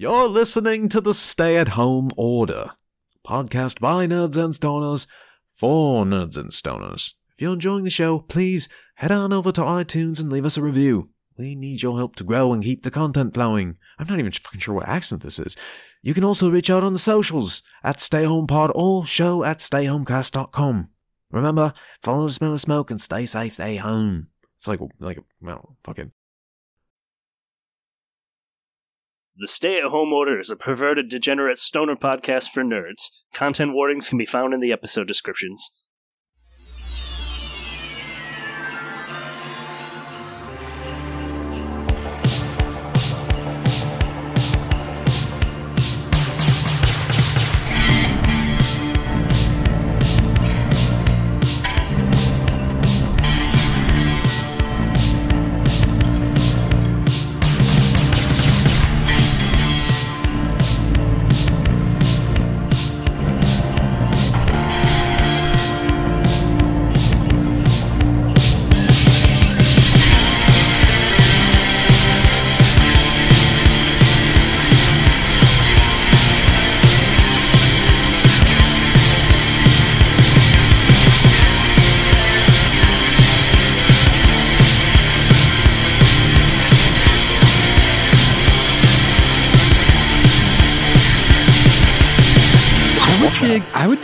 You're listening to the Stay at Home Order, podcast by nerds and stoners for nerds and stoners. If you're enjoying the show, please head on over to iTunes and leave us a review. We need your help to grow and keep the content flowing. I'm not even fucking sure what accent this is. You can also reach out on the socials at StayHomePod or show at StayHomecast.com. Remember, follow the smell of smoke and stay safe, stay home. It's like, like, well, fucking. The Stay at Home Order is a perverted, degenerate stoner podcast for nerds. Content warnings can be found in the episode descriptions.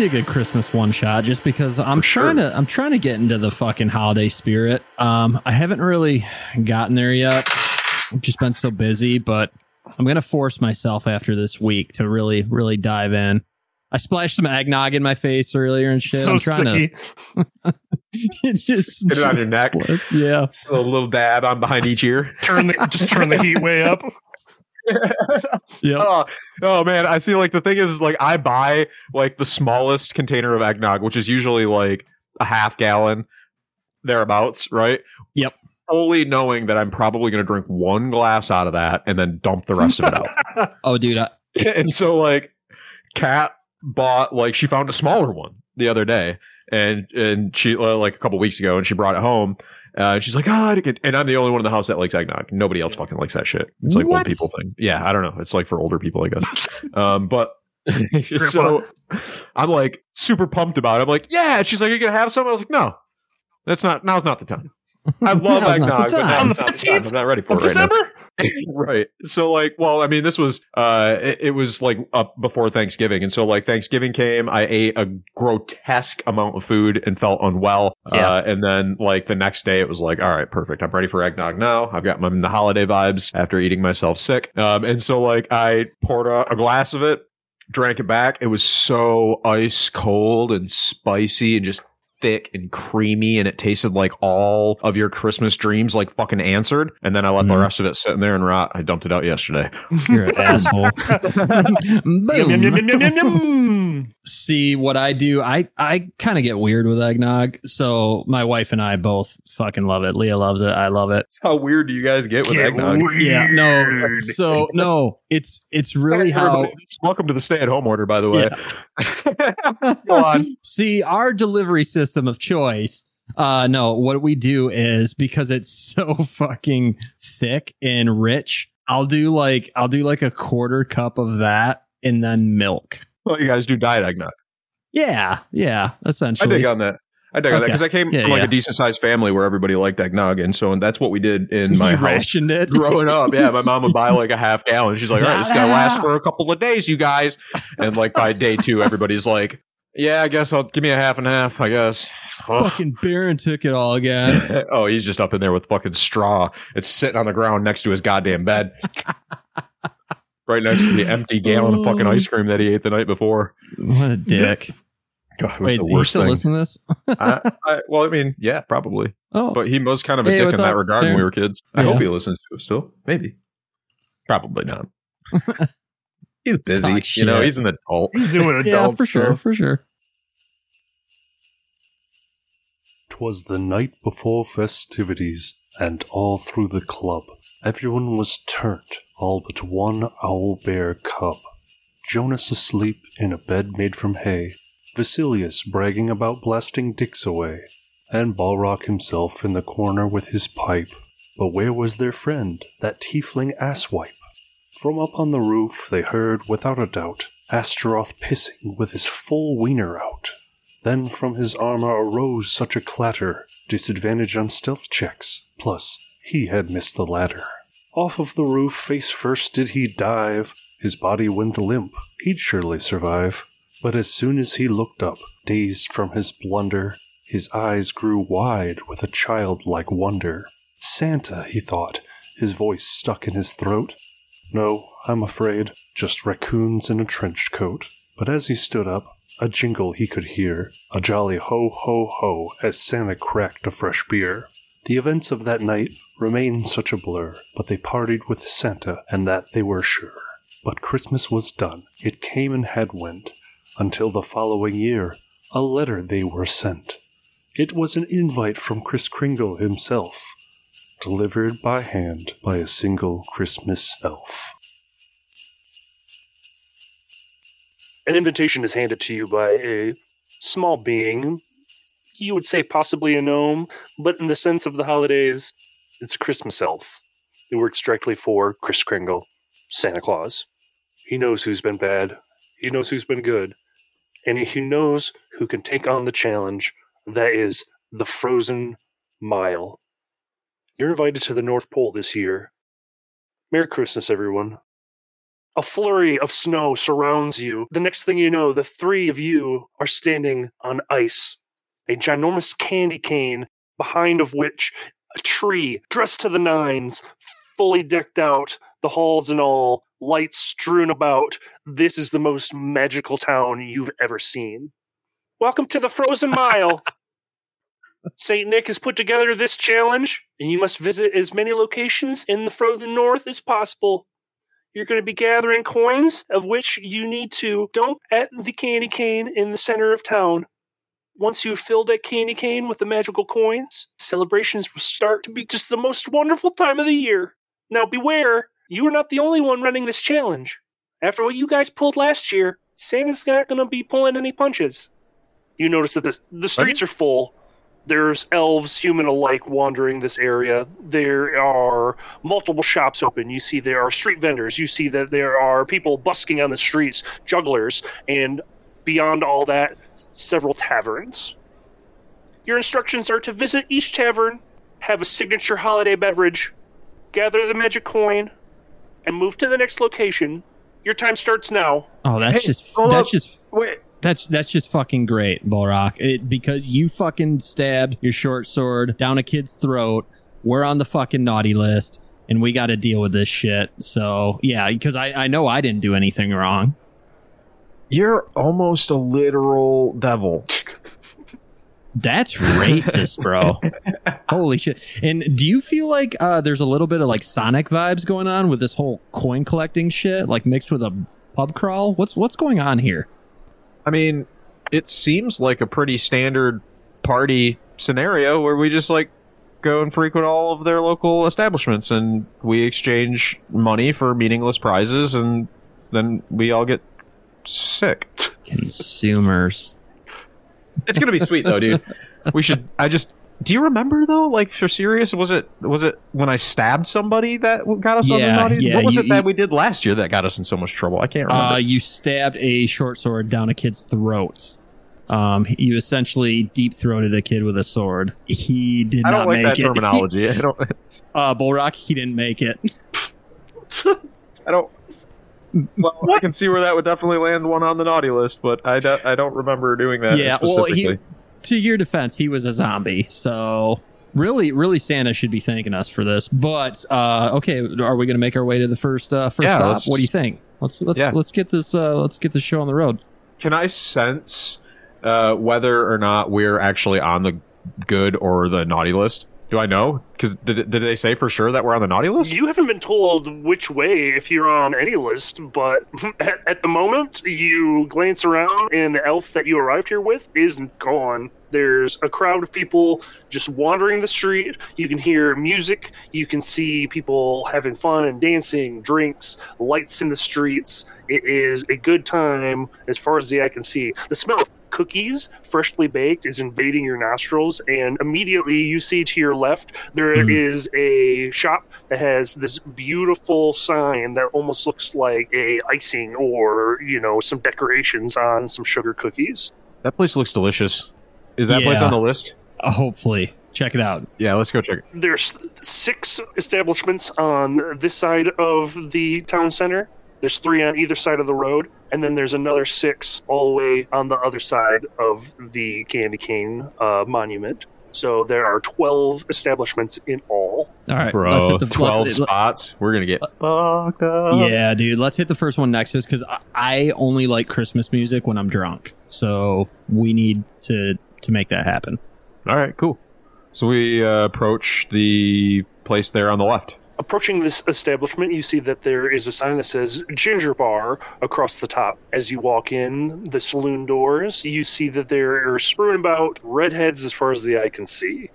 Dig I would Christmas one shot just because I'm For sure. trying to I'm trying to get into the fucking holiday spirit. Um I haven't really gotten there yet. I've just been so busy, but I'm gonna force myself after this week to really, really dive in. I splashed some eggnog in my face earlier and shit. so I'm trying sticky. to it just Get it on your neck. works. Yeah. Just a little dab on behind each ear. Turn the just turn the heat way up. Yeah. Oh, oh man, I see. Like the thing is, is, like I buy like the smallest container of eggnog, which is usually like a half gallon thereabouts, right? Yep. Fully knowing that I'm probably going to drink one glass out of that and then dump the rest of it out. Oh dude, I, and so like kat bought like she found a smaller one the other day and and she uh, like a couple weeks ago and she brought it home uh, she's like, oh, I get, and I'm the only one in the house that likes eggnog. Nobody else fucking likes that shit. It's like What? old people thing. Yeah, I don't know. It's like for older people, I guess. um, but so I'm like super pumped about it. I'm like, yeah. She's like, you gonna have some? I was like, no, that's not. Now's not the time. I love Now's not the eggnog. but On the 15th I'm not ready for Of it right now December? right. So like, well, I mean, this was uh it, it was like up before Thanksgiving. And so like Thanksgiving came, I ate a grotesque amount of food and felt unwell. Yeah. Uh and then like the next day it was like, all right, perfect. I'm ready for eggnog now. I've got my the holiday vibes after eating myself sick. Um and so like I poured a, a glass of it, drank it back. It was so ice cold and spicy and just thick and creamy and it tasted like all of your Christmas dreams like fucking answered. And then I let the Mhm. rest of it sit in there and rot. I dumped it out yesterday. you're an asshole. Yum, yum, yum, yum, yum, yum, yum. see what I do. I I kind of get weird with eggnog. So my wife and I both fucking love it. Leah loves it. I love it. How weird do you guys get with Get eggnog? weird. Yeah, no. So no, it's it's really Hey, how. Welcome to the stay-at-home order, by the way. Go on. See, our delivery system of choice. Uh no, what we do is because it's so fucking thick and rich, I'll do like I'll do like a quarter cup of that and then milk. Well, you guys do diet eggnog. Yeah, yeah, essentially. I dig on that. I dig on that because I came Yeah, from like yeah. a decent sized family where everybody liked eggnog, and so that's what we did in my You house. it. growing up, yeah, my mom would buy like a half gallon. She's like, "All right, this gonna last for a couple of days, you guys." And like by day two, everybody's like, "Yeah, I guess I'll give me a half and half. I guess." Fucking Baron took it all again. oh, he's just up in there with fucking straw. It's sitting on the ground next to his goddamn bed, right next to the empty gallon of fucking ice oh. cream that he ate the night before. What a dick. God, it was Wait, the worst still thing. listening to this? I, I, well, I mean, yeah, probably, Oh, but he was kind of a Hey, dick in that up, regard when we were kids. I Yeah. hope he listens to it still. Maybe, probably not. He's busy, talk you know. He's an adult. He's doing adult yeah, for sure, stuff. for sure. 'Twas the night before festivities, and all through the club everyone was turned, all but one owl bear cub. Jonas asleep in a bed made from hay, Vasilius bragging about blasting dicks away, and Ballraq himself in the corner with his pipe. But where was their friend, that tiefling asswipe? From up on the roof they heard, without a doubt, Astaroth pissing with his full wiener out. Then from his armor arose such a clatter, disadvantage on stealth checks, plus he had missed the ladder. Off of the roof face first did he dive, his body went limp, he'd surely survive. But as soon as he looked up, dazed from his blunder, his eyes grew wide with a childlike wonder. Santa, he thought, his voice stuck in his throat. No, I'm afraid, just raccoons in a trench coat. But as he stood up, a jingle he could hear, a jolly ho ho ho as Santa cracked a fresh beer. The events of that night remain such a blur, but they partied with Santa, and that they were sure. But Christmas was done, it came and had went, until the following year a letter they were sent. It was an invite from Kris Kringle himself, delivered by hand by a single Christmas elf. An invitation is handed to you by a small being. You would say possibly a gnome, but in the sense of the holidays, it's a Christmas elf. It works directly for Kris Kringle, Santa Claus. He knows who's been bad, he knows who's been good, and he knows who can take on the challenge that is the frozen mile. You're invited to the North Pole this year. Merry Christmas, everyone. A flurry of snow surrounds you. The next thing you know, the three of you are standing on ice. A ginormous candy cane, behind of which a tree dressed to the nines, fully decked out, the halls and all, lights strewn about. This is the most magical town you've ever seen. Welcome to the Frozen Mile. St. Nick has put together this challenge, and you must visit as many locations in the frozen north as possible. You're going to be gathering coins, of which you need to dump at the candy cane in the center of town. Once you've filled that candy cane with the magical coins, celebrations will start to be just the most wonderful time of the year. Now beware, you are not the only one running this challenge. After what you guys pulled last year, Santa's not going to be pulling any punches. You notice that the, the streets are full there's elves, human alike, wandering this area. There are multiple shops open. You see there are street vendors. You see that there are people busking on the streets, jugglers, and beyond all that, several taverns. Your instructions are to visit each tavern, have a signature holiday beverage, gather the magic coin, and move to the next location. Your time starts now. Oh, that's hey, just that's up. just wait. That's that's just fucking great, Ballraq. It, because you fucking stabbed your short sword down a kid's throat. We're on the fucking naughty list, and we got to deal with this shit. So yeah, because I I know I didn't do anything wrong. You're almost a literal devil. That's racist, bro. Holy shit. And do you feel like uh, there's a little bit of like Sonic vibes going on with this whole coin collecting shit, like mixed with a pub crawl? What's what's going on here? I mean, it seems like a pretty standard party scenario where we just like go and frequent all of their local establishments and we exchange money for meaningless prizes and then we all get sick. Consumers. It's gonna be sweet though, dude. We should. I just do you remember though? Like for serious, was it was it when I stabbed somebody that got us yeah, on the naughty? Yeah, what was you, it that we did last year that got us in so much trouble? I can't remember. Uh, you stabbed a short sword down a kid's throats. Um, you essentially deep throated a kid with a sword. He did I not don't like make that it. terminology. I don't. uh, Ballraq, he didn't make it. I don't. Well, what? I can see where that would definitely land one on the naughty list, but I, do, I don't remember doing that. Yeah, well, he, to your defense, he was a zombie, so really, really, Santa should be thanking us for this. But uh, okay, are we going to make our way to the first uh, first yeah, stop? What do you think? Let's let's yeah. let's get this uh, let's get this show on the road. Can I sense uh, whether or not we're actually on the good or the naughty list? Do I know? Because did, did they say for sure that we're on the naughty list? You haven't been told which way if you're on any list, but at, at the moment, you glance around and the elf that you arrived here with isn't gone. There's a crowd of people just wandering the street. You can hear music. You can see people having fun and dancing, drinks, lights in the streets. It is a good time as far as the eye can see. The smell of cookies, freshly baked, is invading your nostrils, and immediately you see to your left there Mm. is a shop that has this beautiful sign that almost looks like a icing or you know some decorations on some sugar cookies. That place looks delicious. Is that place on the list? Uh, hopefully, check it out. Yeah, let's go check it. There's six establishments on this side of the town center. There's three on either side of the road, and then there's another six all the way on the other side of the Candy Cane uh, monument. So there are 12 establishments in all. All right, Bro, let's hit the 12 let's- spots. We're going to get fucked up. Yeah, dude. Let's hit the first one next just because I, I only like Christmas music when I'm drunk. So we need to to make that happen. All right, cool. So we uh, approach the place there on the left. Approaching this establishment, you see that there is a sign that says Ginger Bar across the top. As you walk in the saloon doors, you see that there are strewn about redheads as far as the eye can see.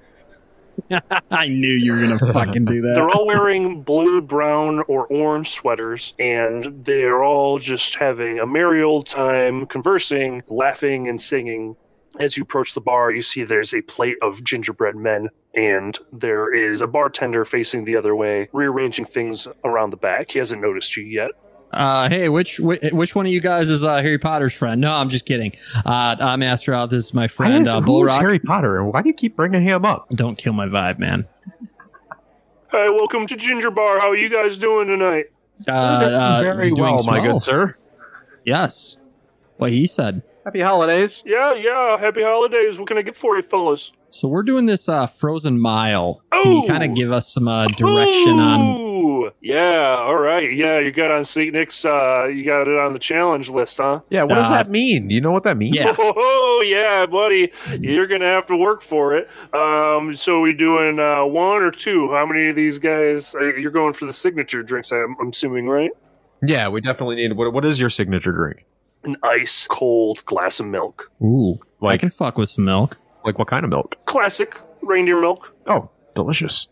I knew you were gonna fucking do that. They're all wearing blue, brown, or orange sweaters, and they're all just having a merry old time, conversing, laughing, and singing. As you approach the bar, you see there's a plate of gingerbread men, and there is a bartender facing the other way, rearranging things around the back. He hasn't noticed you yet. Uh, hey, which which, which one of you guys is uh, Harry Potter's friend? No, I'm just kidding. Uh, I'm Astaroth. This is my friend Why uh, is- who is Ballraq. Harry Potter, and why do you keep bringing him up? Don't kill my vibe, man. Hi, welcome to Ginger Bar. How are you guys doing tonight? Uh, uh, Very doing well, my good sir. Yes, what he said. Happy holidays. Yeah, yeah. Happy holidays. What can I get for you, fellas? So we're doing this uh, Frozen Mile. Can you kind of give us some uh, direction on? Ooh, yeah, all right. Yeah, you got on St. Nick's, uh, you got it on the challenge list, huh? Yeah, what does Uh, that mean? Do you know what that means? Yeah. Oh, yeah, buddy. You're going to have to work for it. Um, so we doing uh, one or two? How many of these guys? uh, You're going for the signature drinks, I'm, I'm assuming, right? Yeah, we definitely need. What, what is your signature drink? An ice cold glass of milk. Ooh, I can fuck with some milk. like what kind of milk? Classic reindeer milk. Oh, delicious.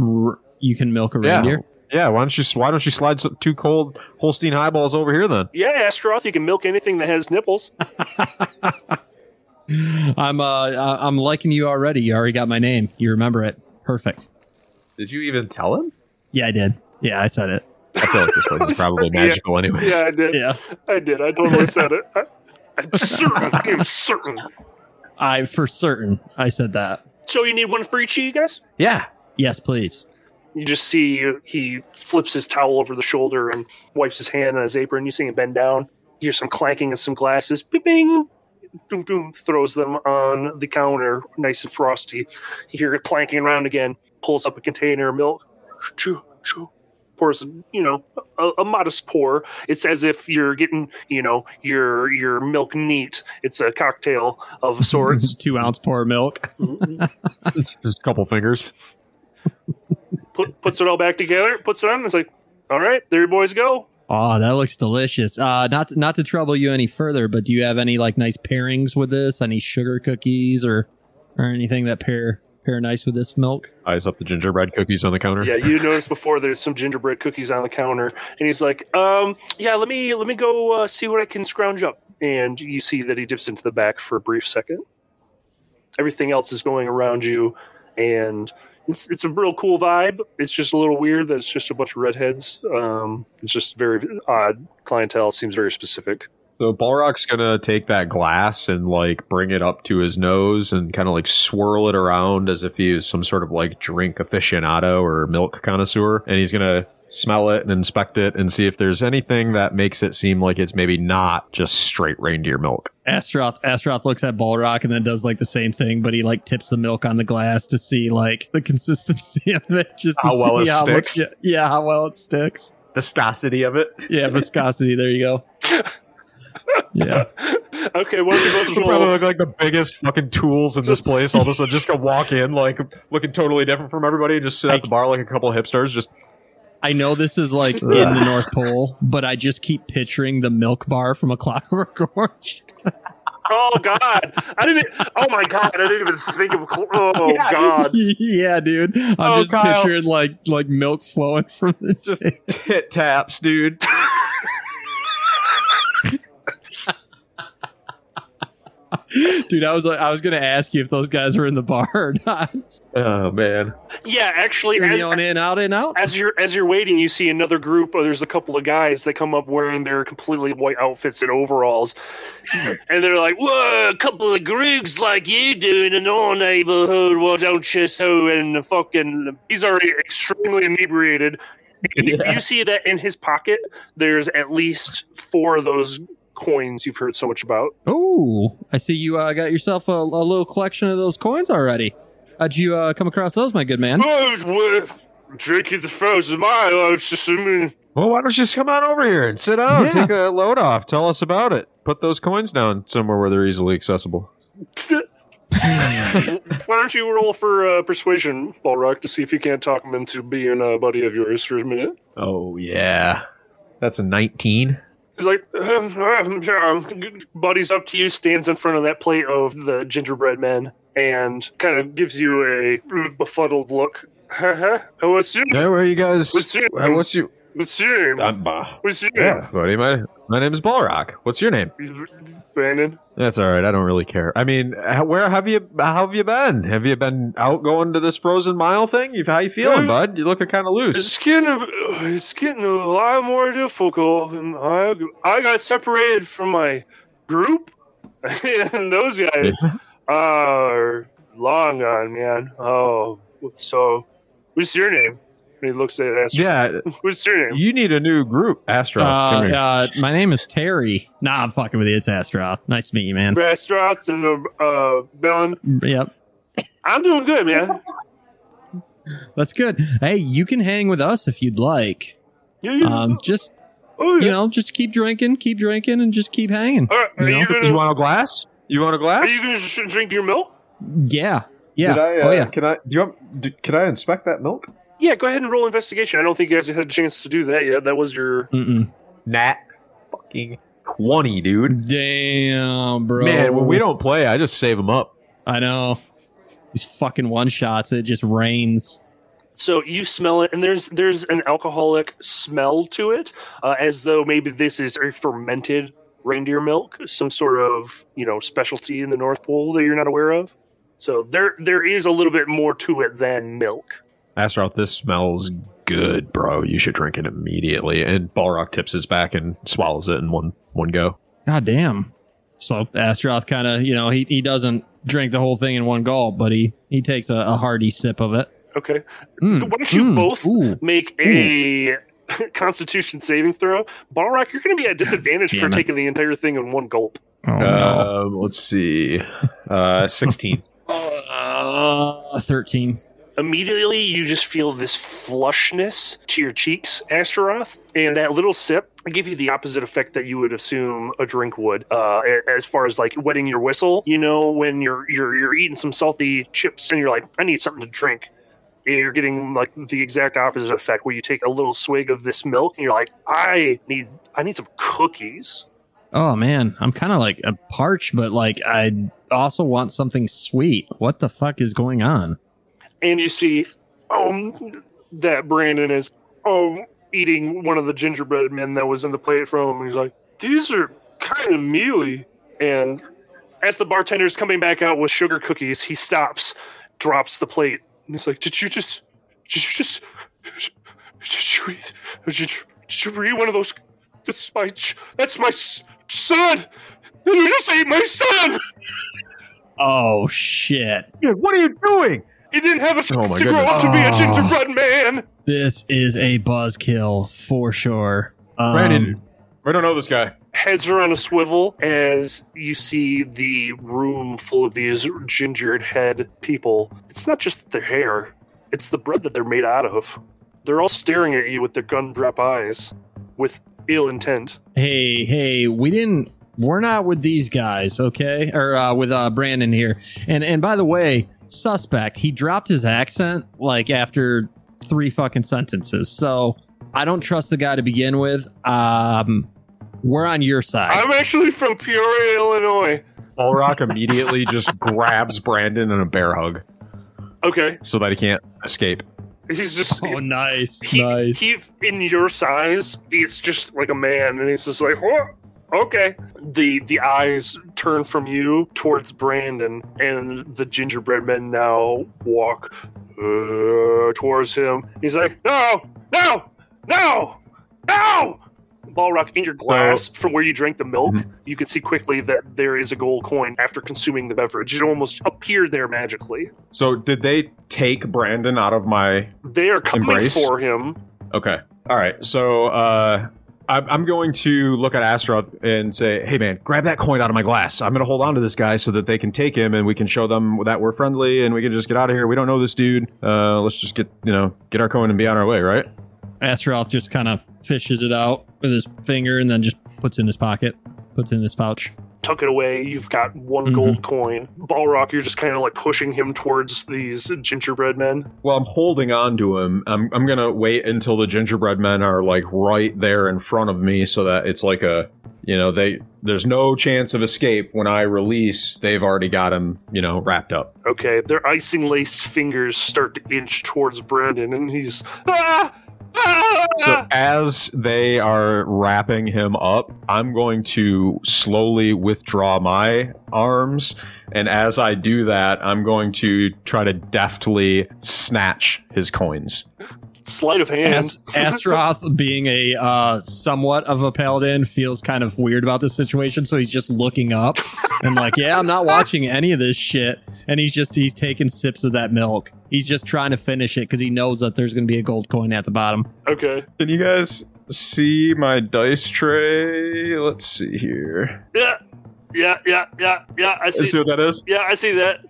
R- you can milk a Yeah. reindeer. Yeah, why don't you why don't you slide some, two cold Holstein highballs over here then? Yeah, Astaroth, you can milk anything that has nipples. I'm uh, I'm liking you already. You already got my name. You remember it. Perfect. Did you even tell him? Yeah, I did. Yeah, I said it. I feel like this place is probably Yeah. magical anyways. Yeah, I did. Yeah, I did. I totally said it. I, I'm certain. I'm certain. I for certain I said that. So you need one for each of you guys? Yeah. Yes, please. You just see he flips his towel over the shoulder and wipes his hand on his apron. You see him bend down. You hear some clanking of some glasses. Bing, bing. Doom, doom. Throws them on the counter, nice and frosty. You hear it clanking around again. Pulls up a container of milk. Choo, choo. Pours, you know, a, a modest pour. It's as if you're getting, you know, your your milk neat. It's a cocktail of sorts. Two ounce pour of milk. Just a couple fingers. Put, puts it all back together. Puts it on. It's like, all right, there you boys go. Oh, that looks delicious. Uh, not to, not to trouble you any further, but do you have any like nice pairings with this? Any sugar cookies or or anything that pair pair nice with this milk? Eyes up the gingerbread cookies on the counter. Yeah, you noticed before there's some gingerbread cookies on the counter, and he's like, um, yeah, let me let me go uh, see what I can scrounge up. And you see that he dips into the back for a brief second. Everything else is going around you, and it's it's a real cool vibe. It's just a little weird that it's just a bunch of redheads. Um, it's just very odd. Clientele seems very specific. So Ballraq's gonna take that glass and like bring it up to his nose and kind of like swirl it around as if he was some sort of like drink aficionado or milk connoisseur, and he's gonna smell it and inspect it and see if there's anything that makes it seem like it's maybe not just straight reindeer milk. Astaroth Astaroth looks at Ballraq and then does like the same thing, but he like tips the milk on the glass to see like the consistency of it, just to How well see it how sticks. Much, yeah, yeah, how well it sticks. Viscosity of it. Yeah, viscosity. There you go. Yeah. Okay, why don't you probably look like the biggest fucking tools in this place. All of a sudden, just go walk in like looking totally different from everybody, and just sit at the bar like a couple of hipsters. Just I know this is like in the North Pole, but I just keep picturing the milk bar from a Clockwork Orange. Oh God, I didn't. Oh my God, I didn't even think of. Oh God. yeah, dude. I'm Oh, just Kyle. picturing like like milk flowing from the just tit taps, dude. Dude, I was I was gonna ask you if those guys were in the bar or not. Oh man. Yeah, actually, as, on in, out, in, out. as you're as you're waiting, you see another group. Or there's a couple of guys that come up wearing their completely white outfits and overalls, and they're like, "Whoa, a couple of grigs like you doing in our neighborhood? Why don't you so?" And the fucking, he's already extremely inebriated. And You see that in his pocket, there's at least four of those coins you've heard so much about. Oh, I see you uh, got yourself a, a little collection of those coins already. How'd you uh, come across those, my good man? Oh, well, drinking the frozen mile. I was just assuming. Well, why don't you just come on over here and sit down, Yeah. take a load off, tell us about it. Put those coins down somewhere where they're easily accessible. Why don't you roll for uh, persuasion, Ballraq, to see if you can't talk him into being a buddy of yours for a minute? Oh yeah. That's a 19. He's like, um, um, buddy's up to you, stands in front of that plate of the gingerbread men, and kind of gives you a befuddled look. What's your Hey, where are you guys? What's your uh, what's your What's your name? Uh, What's your Yeah, buddy. My my name is Ballraq. What's your name? Brandon. That's all right. I don't really care. I mean, where have you? How have you been? Have you been out going to this frozen mile thing? You've, how you feeling, Um, bud? You looking kind of loose. It's getting a, it's getting a lot more difficult. And I I got separated from my group, and those guys are long gone, man. Oh, so what's your name? And he looks at Astro. Yeah, What's your name? you need a new group, Astro. Uh, uh, my name is Terry. Nah, I'm fucking with you. It's Astro. Nice to meet you, man. Restaurants and uh, uh, Bellin. Yep. I'm doing good, man. That's good. Hey, you can hang with us if you'd like. Yeah, yeah. Um, just oh, yeah. you know, just keep drinking, keep drinking, and just keep hanging. All right, are you you, gonna you want a glass? You want a are glass? you gonna sh- drink your milk? Yeah, yeah. Did I, uh, oh yeah. Can I? Do you want? Do, can I inspect that milk? Yeah, go ahead and roll investigation. I don't think you guys had a chance to do that yet. That was your Mm-mm. Nat, fucking twenty, dude. Damn, bro. Man, when we don't play, I just save them up. I know these fucking one shots. It just rains. So you smell it, and there's there's an alcoholic smell to it, uh, as though maybe this is a fermented reindeer milk, some sort of you know specialty in the North Pole that you're not aware of. So there there is a little bit more to it than milk. Astaroth, this smells good, bro. You should drink it immediately. And Ballraq tips his back and swallows it in one one go. God damn. So Astaroth kind of, you know, he, he doesn't drink the whole thing in one gulp, but he he takes a, a hearty sip of it. Okay, Mm, why don't you mm, both ooh. make a Constitution saving throw? Ballraq, you're going to be at disadvantage for it. taking the entire thing in one gulp. Oh, no. Um, let's see. Uh, 16. Uh, 13. Immediately you just feel this flushness to your cheeks, Astaroth, and that little sip give you the opposite effect that you would assume a drink would. Uh, as far as like wetting your whistle, you know, when you're you're you're eating some salty chips and you're like, I need something to drink. And You're getting like the exact opposite effect where you take a little swig of this milk and you're like, I need I need some cookies. Oh man, I'm kind of like a parched, but like I also want something sweet. What the fuck is going on? And you see um that Brandon is um eating one of the gingerbread men that was in the plate from him. He's like, these are kind of mealy. And as the bartender's coming back out with sugar cookies, he stops, drops the plate, and he's like, "Did you just? Did you just? Did you eat? Did you, did you eat one of those? That's my. That's my s- son. You just ate my son. Oh shit. Dude, what are you doing? He didn't have a Oh chance my to grow up to be a Oh. gingerbread man." This is a buzzkill for sure. Um, Brandon, I don't know this guy. heads are on a swivel as you see the room full of these gingered head people. It's not just their hair, it's the bread that they're made out of. They're all staring at you with their gun drop eyes with ill intent. Hey, hey, we didn't. We're not with these guys, okay? Or uh, with uh, Brandon here. And and by the way, suspect. He dropped his accent like after three fucking sentences. So I don't trust the guy to begin with. Um, we're on your side. I'm actually from Peoria, Illinois. Ballraq immediately just grabs Brandon in a bear hug Okay. so that he can't escape. He's just oh, nice, he, nice. he in your size, he's just like a man and he's just like, What? Okay. The the eyes turn from you towards Brandon, and the gingerbread men now walk uh, towards him. He's like, "No, no, no, no!" Ballraq, in your glass, from where you drank the milk, you can see quickly that there is a gold coin after consuming the beverage. It almost appeared there magically. So did they take Brandon out of my They are coming Embrace? for him. Okay. All right. So uh, I'm, going to look at Astaroth and say, "Hey, man, grab that coin out of my glass. I'm going to hold on to this guy so that they can take him, and we can show them that we're friendly, and we can just get out of here. We don't know this dude. Uh, let's just get you know get our coin and be on our way, right?" Astaroth just kind of fishes it out with his finger and then just puts in his pocket, puts in his pouch. Tuck it away. You've got one Mhm. gold coin. Ballraq, you're just kind of like pushing him towards these gingerbread men. Well, I'm holding on to him. I'm I'm gonna wait until the gingerbread men are like right there in front of me, so that it's like a you know they there's no chance of escape when I release. They've already got him you know wrapped up. Okay, their icing laced fingers start to inch towards Brandon, and he's ah, So ah. as they are wrapping him up, I'm going to slowly withdraw my arms. And as I do that, I'm going to try to deftly snatch his coins. Sleight of hand. As- Astaroth, being a uh, somewhat of a paladin, feels kind of weird about the situation, so he's just looking up and like, "Yeah, I'm not watching any of this shit." And he's just he's taking sips of that milk. He's just trying to finish it because he knows that there's going to be a gold coin at the bottom. okay, Can you guys see my dice tray? Let's see here. yeah, yeah, yeah, yeah, yeah. I see. See what that is? Yeah, I see that.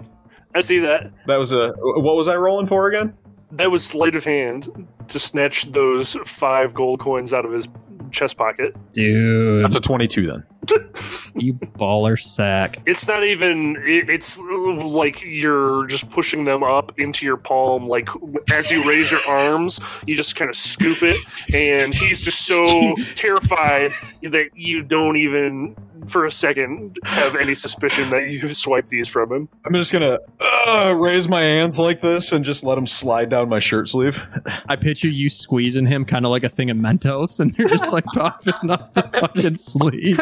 I see that. That was a. What was I rolling for again? That was sleight of hand to snatch those five gold coins out of his chest pocket. Dude, That's a 22 then. you baller sack. It's not even. it- It's like you're just pushing them up into your palm. Like as you raise your arms, you just kind of scoop it, and he's just so terrified that you don't even, for a second, have any suspicion that you've swiped these from him. I'm just gonna uh, raise my hands like this and just let them slide down my shirt sleeve. I picture you squeezing him kind of like a thing of Mentos, and they're just like popping up the fucking sleeve.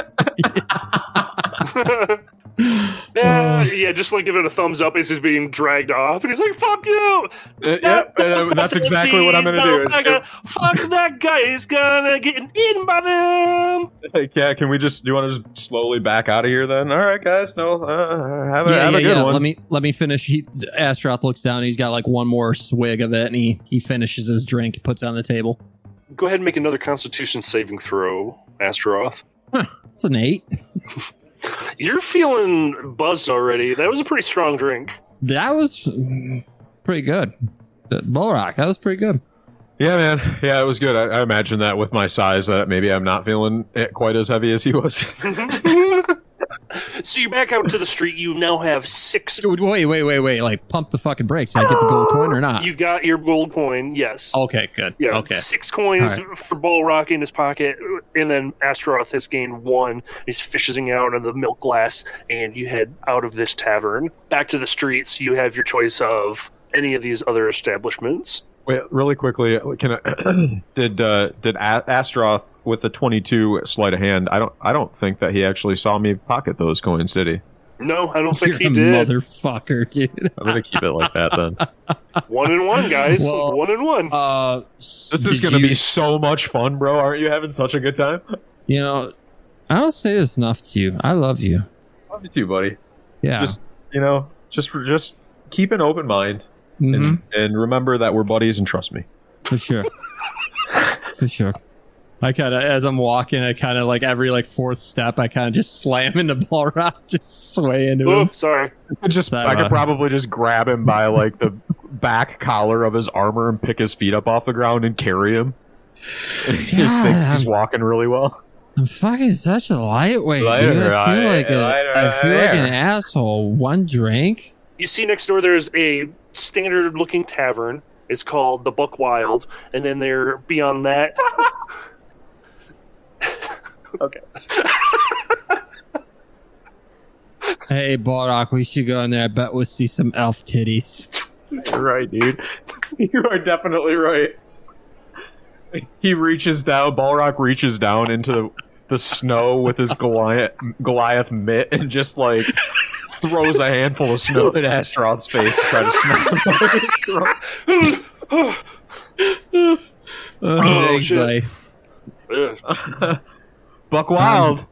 yeah, yeah, just like giving it a thumbs up as he's being dragged off, and he's like, "Fuck you!" Uh, yeah, uh, that's exactly what I'm gonna do. is- Motherfucker. Fuck that guy! He's gonna get eaten by them. Hey, yeah, can we just? Do you want to just slowly back out of here then? All right, guys. No, uh, have a, yeah, have yeah, a good yeah. one. Let me let me finish. He Astaroth looks down. He's got like one more swig of it, and he he finishes his drink, puts it on the table. Go ahead and make another Constitution saving throw, Astaroth. It's an eight. You're feeling buzzed already. That was a pretty strong drink. That was pretty good. The Ballraq, that was pretty good. yeah, man. Yeah, it was good. I, I imagine that with my size, that maybe I'm not feeling it quite as heavy as he was. So you're back out to the street. You now have six. Wait, wait, wait, wait! Like pump the fucking brakes. Did I get the gold coin or not? You got your gold coin. Yes. okay, good. Yeah, okay. six coins All for Ballraq in his pocket, and then Astaroth has gained one. He's fishing out of the milk glass, and you head out of this tavern back to the streets. You have your choice of any of these other establishments. Wait, really quickly, can I, did uh, did A- Astaroth with the 22 sleight of hand? I don't I don't think that he actually saw me pocket those coins, did he? No, I don't think You're he a did. motherfucker, dude. I'm gonna keep it like that then. One and one, guys. Well, one and one. Uh, This is gonna be so much fun, bro. Aren't you having such a good time? You know, I don't say this enough to you. I love you. Love you too, buddy. Yeah. Just you know, just just keep an open mind Mhm, and, and remember that we're buddies and trust me. for sure. for sure. I kind of, as I'm walking, I kind of like every like fourth step, I kind of just slam into Ballraq, just sway into him. Oh, sorry. I just That, I could uh, probably just grab him by like the back collar of his armor and pick his feet up off the ground and carry him. And he just thinks he's I'm- walking really well. I'm fucking such a lightweight, dude. I feel right, like a, lighter I feel like an asshole. One drink. You see next door there's a standard looking tavern. It's called the Buck Wild, and then there beyond that. Hey, Ballraq, we should go in there. I bet we'll see some elf titties. You're right, dude. You are definitely right. He reaches down. Ballraq reaches down into the snow with his Goliath Goliath mitt and just like throws a handful of snow in Astaroth's face to try to snap him. Oh, oh shit. boy. Ugh. Buck Wild.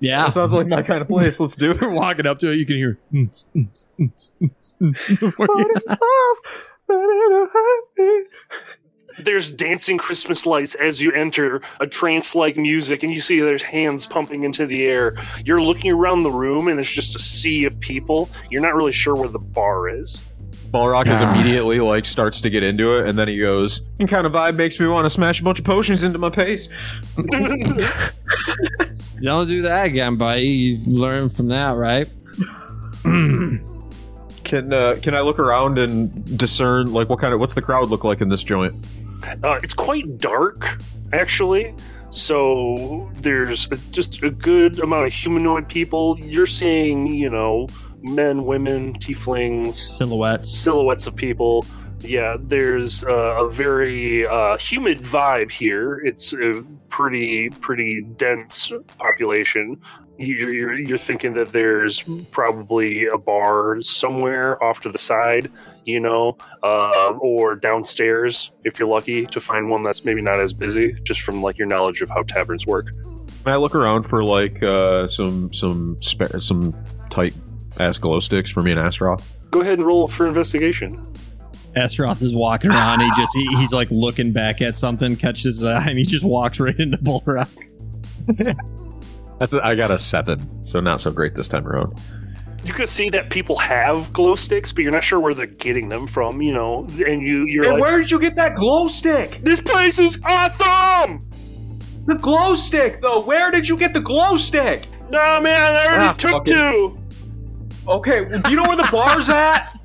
Yeah. That sounds like my kind of place. Let's do it. You're walking up to it, you can hear "Mm, mm, mm, mm, mm," before you- There's dancing Christmas lights as you enter a trance like music, and you see there's hands pumping into the air. You're looking around the room, and there's just a sea of people. You're not really sure where the bar is. Ballraq is immediately like starts to get into it, and then he goes, "And kind of vibe makes me want to smash a bunch of potions into my face?" Don't do that again, buddy. You learn from that, right? Can uh, can I look around and discern like what kind of what's the crowd look like in this joint? Uh, it's quite dark, actually. So there's a, just a good amount of humanoid people. You're seeing, you know, men, women, tieflings, Silhouettes. silhouettes of people. Yeah, there's uh, a very uh, humid vibe here. It's a pretty pretty dense population. You're, you're, you're thinking that there's probably a bar somewhere off to the side, you know, uh, or downstairs if you're lucky to find one that's maybe not as busy, just from like your knowledge of how taverns work. I look around for like uh, some some spa- some tight ass glow sticks for me and Astaroth? Go ahead and roll for investigation. Astaroth is walking around. He just he, he's like looking back at something, catches his eye, and he just walks right into Ballraq. That's a, I got a seven, so not so great this time around. You can see that people have glow sticks, but you're not sure where they're getting them from, you know. And you you're like, where did you get that glow stick? "This place is awesome!" The glow stick, though. Where did you get the glow stick? No man, I already Ah, took fucking- two. Okay, well, do you know where the bar's at?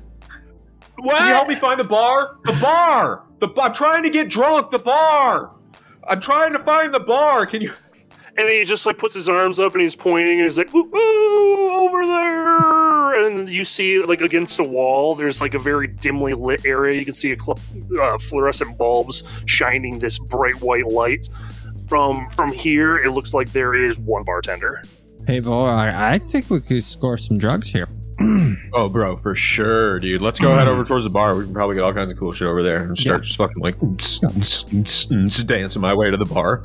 What? Can you help me find the bar? The bar. The I'm trying to get drunk. The bar. I'm trying to find the bar. Can you? And he just like puts his arms up and he's pointing and he's like, "Ooh, ooh, over there!" And you see like against a wall, there's like a very dimly lit area. You can see a cl- uh, fluorescent bulbs shining this bright white light. From from here, it looks like there is one bartender. Hey, boy, I, I think we could score some drugs here. Oh, bro, for sure, dude. Let's go head over towards the bar. We can probably get all kinds of cool shit over there and start Yeah. just fucking like dancing my way to the bar.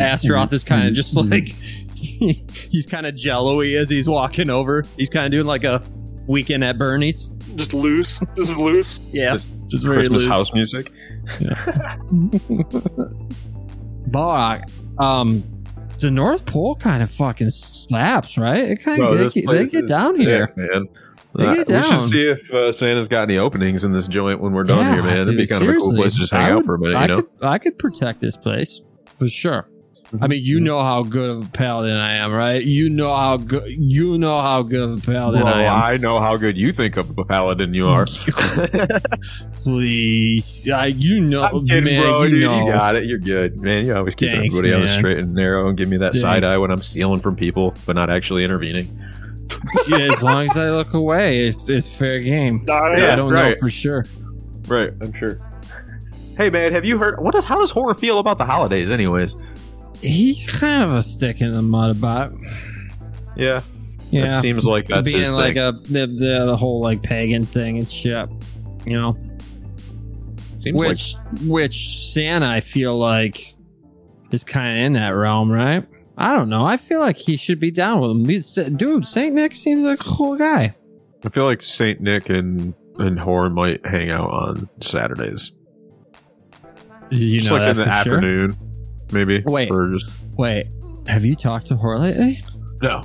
Astaroth is kind of just like he's kind of jello-y as he's walking over. He's kind of doing like a weekend at Bernie's. Just loose, just loose. Yeah, Just just very Christmas loose. house music. Bar, um, the North Pole kind of fucking slaps, right? It kind of they, they get down sick, here. man. Uh, we should see if uh, Santa's got any openings in this joint when we're done Yeah, here, man. It'd be dude, kind of a cool place to just hang I out would- for a minute, I you know? could I could protect this place for sure. I mean, you know how good of a paladin I am, right? You know how good you know how good of a paladin Bro, I am. I know how good you think of a paladin you are. Please, I, you know, I'm kidding, man, bro. you dude, know. you got it. You're good, man. You always keep Thanks, everybody on the straight and narrow and give me that Thanks. side eye when I'm stealing from people, but not actually intervening. Yeah, as long as I look away, it's, it's fair game. Nah, Yeah, I don't know for sure. Right, I'm sure. Hey, man, have you heard? What does? How does horror feel about the holidays, anyways? He's kind of a stick in the mud about. it. Yeah, Yeah, It seems like that's being his like thing. a the, the the whole like pagan thing and shit. You know, seems like which which Santa I feel like is kind of in that realm, right? I don't know. I feel like he should be down with him. Dude, Saint Nick seems like a cool guy. I feel like Saint Nick and and Horn might hang out on Saturdays, You just know like in the for sure? Afternoon, maybe. Wait. or just Wait, have you talked to her lately? no,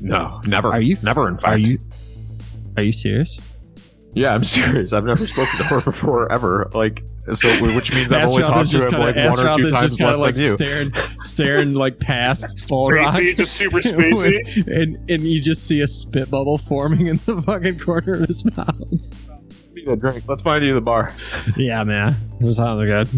no, never. Are you never? In fact, Are you are you serious? Yeah, I'm serious. I've never spoken to her before ever. Like, so which means I've only talked to just him kinda- like one or two times just less like than you. Staring, staring like past Ballraq. Spacey, just super spacey. and and you just see a spit bubble forming in the fucking corner of his mouth. Need a drink. Let's find you the bar. Yeah, man, this sounds good.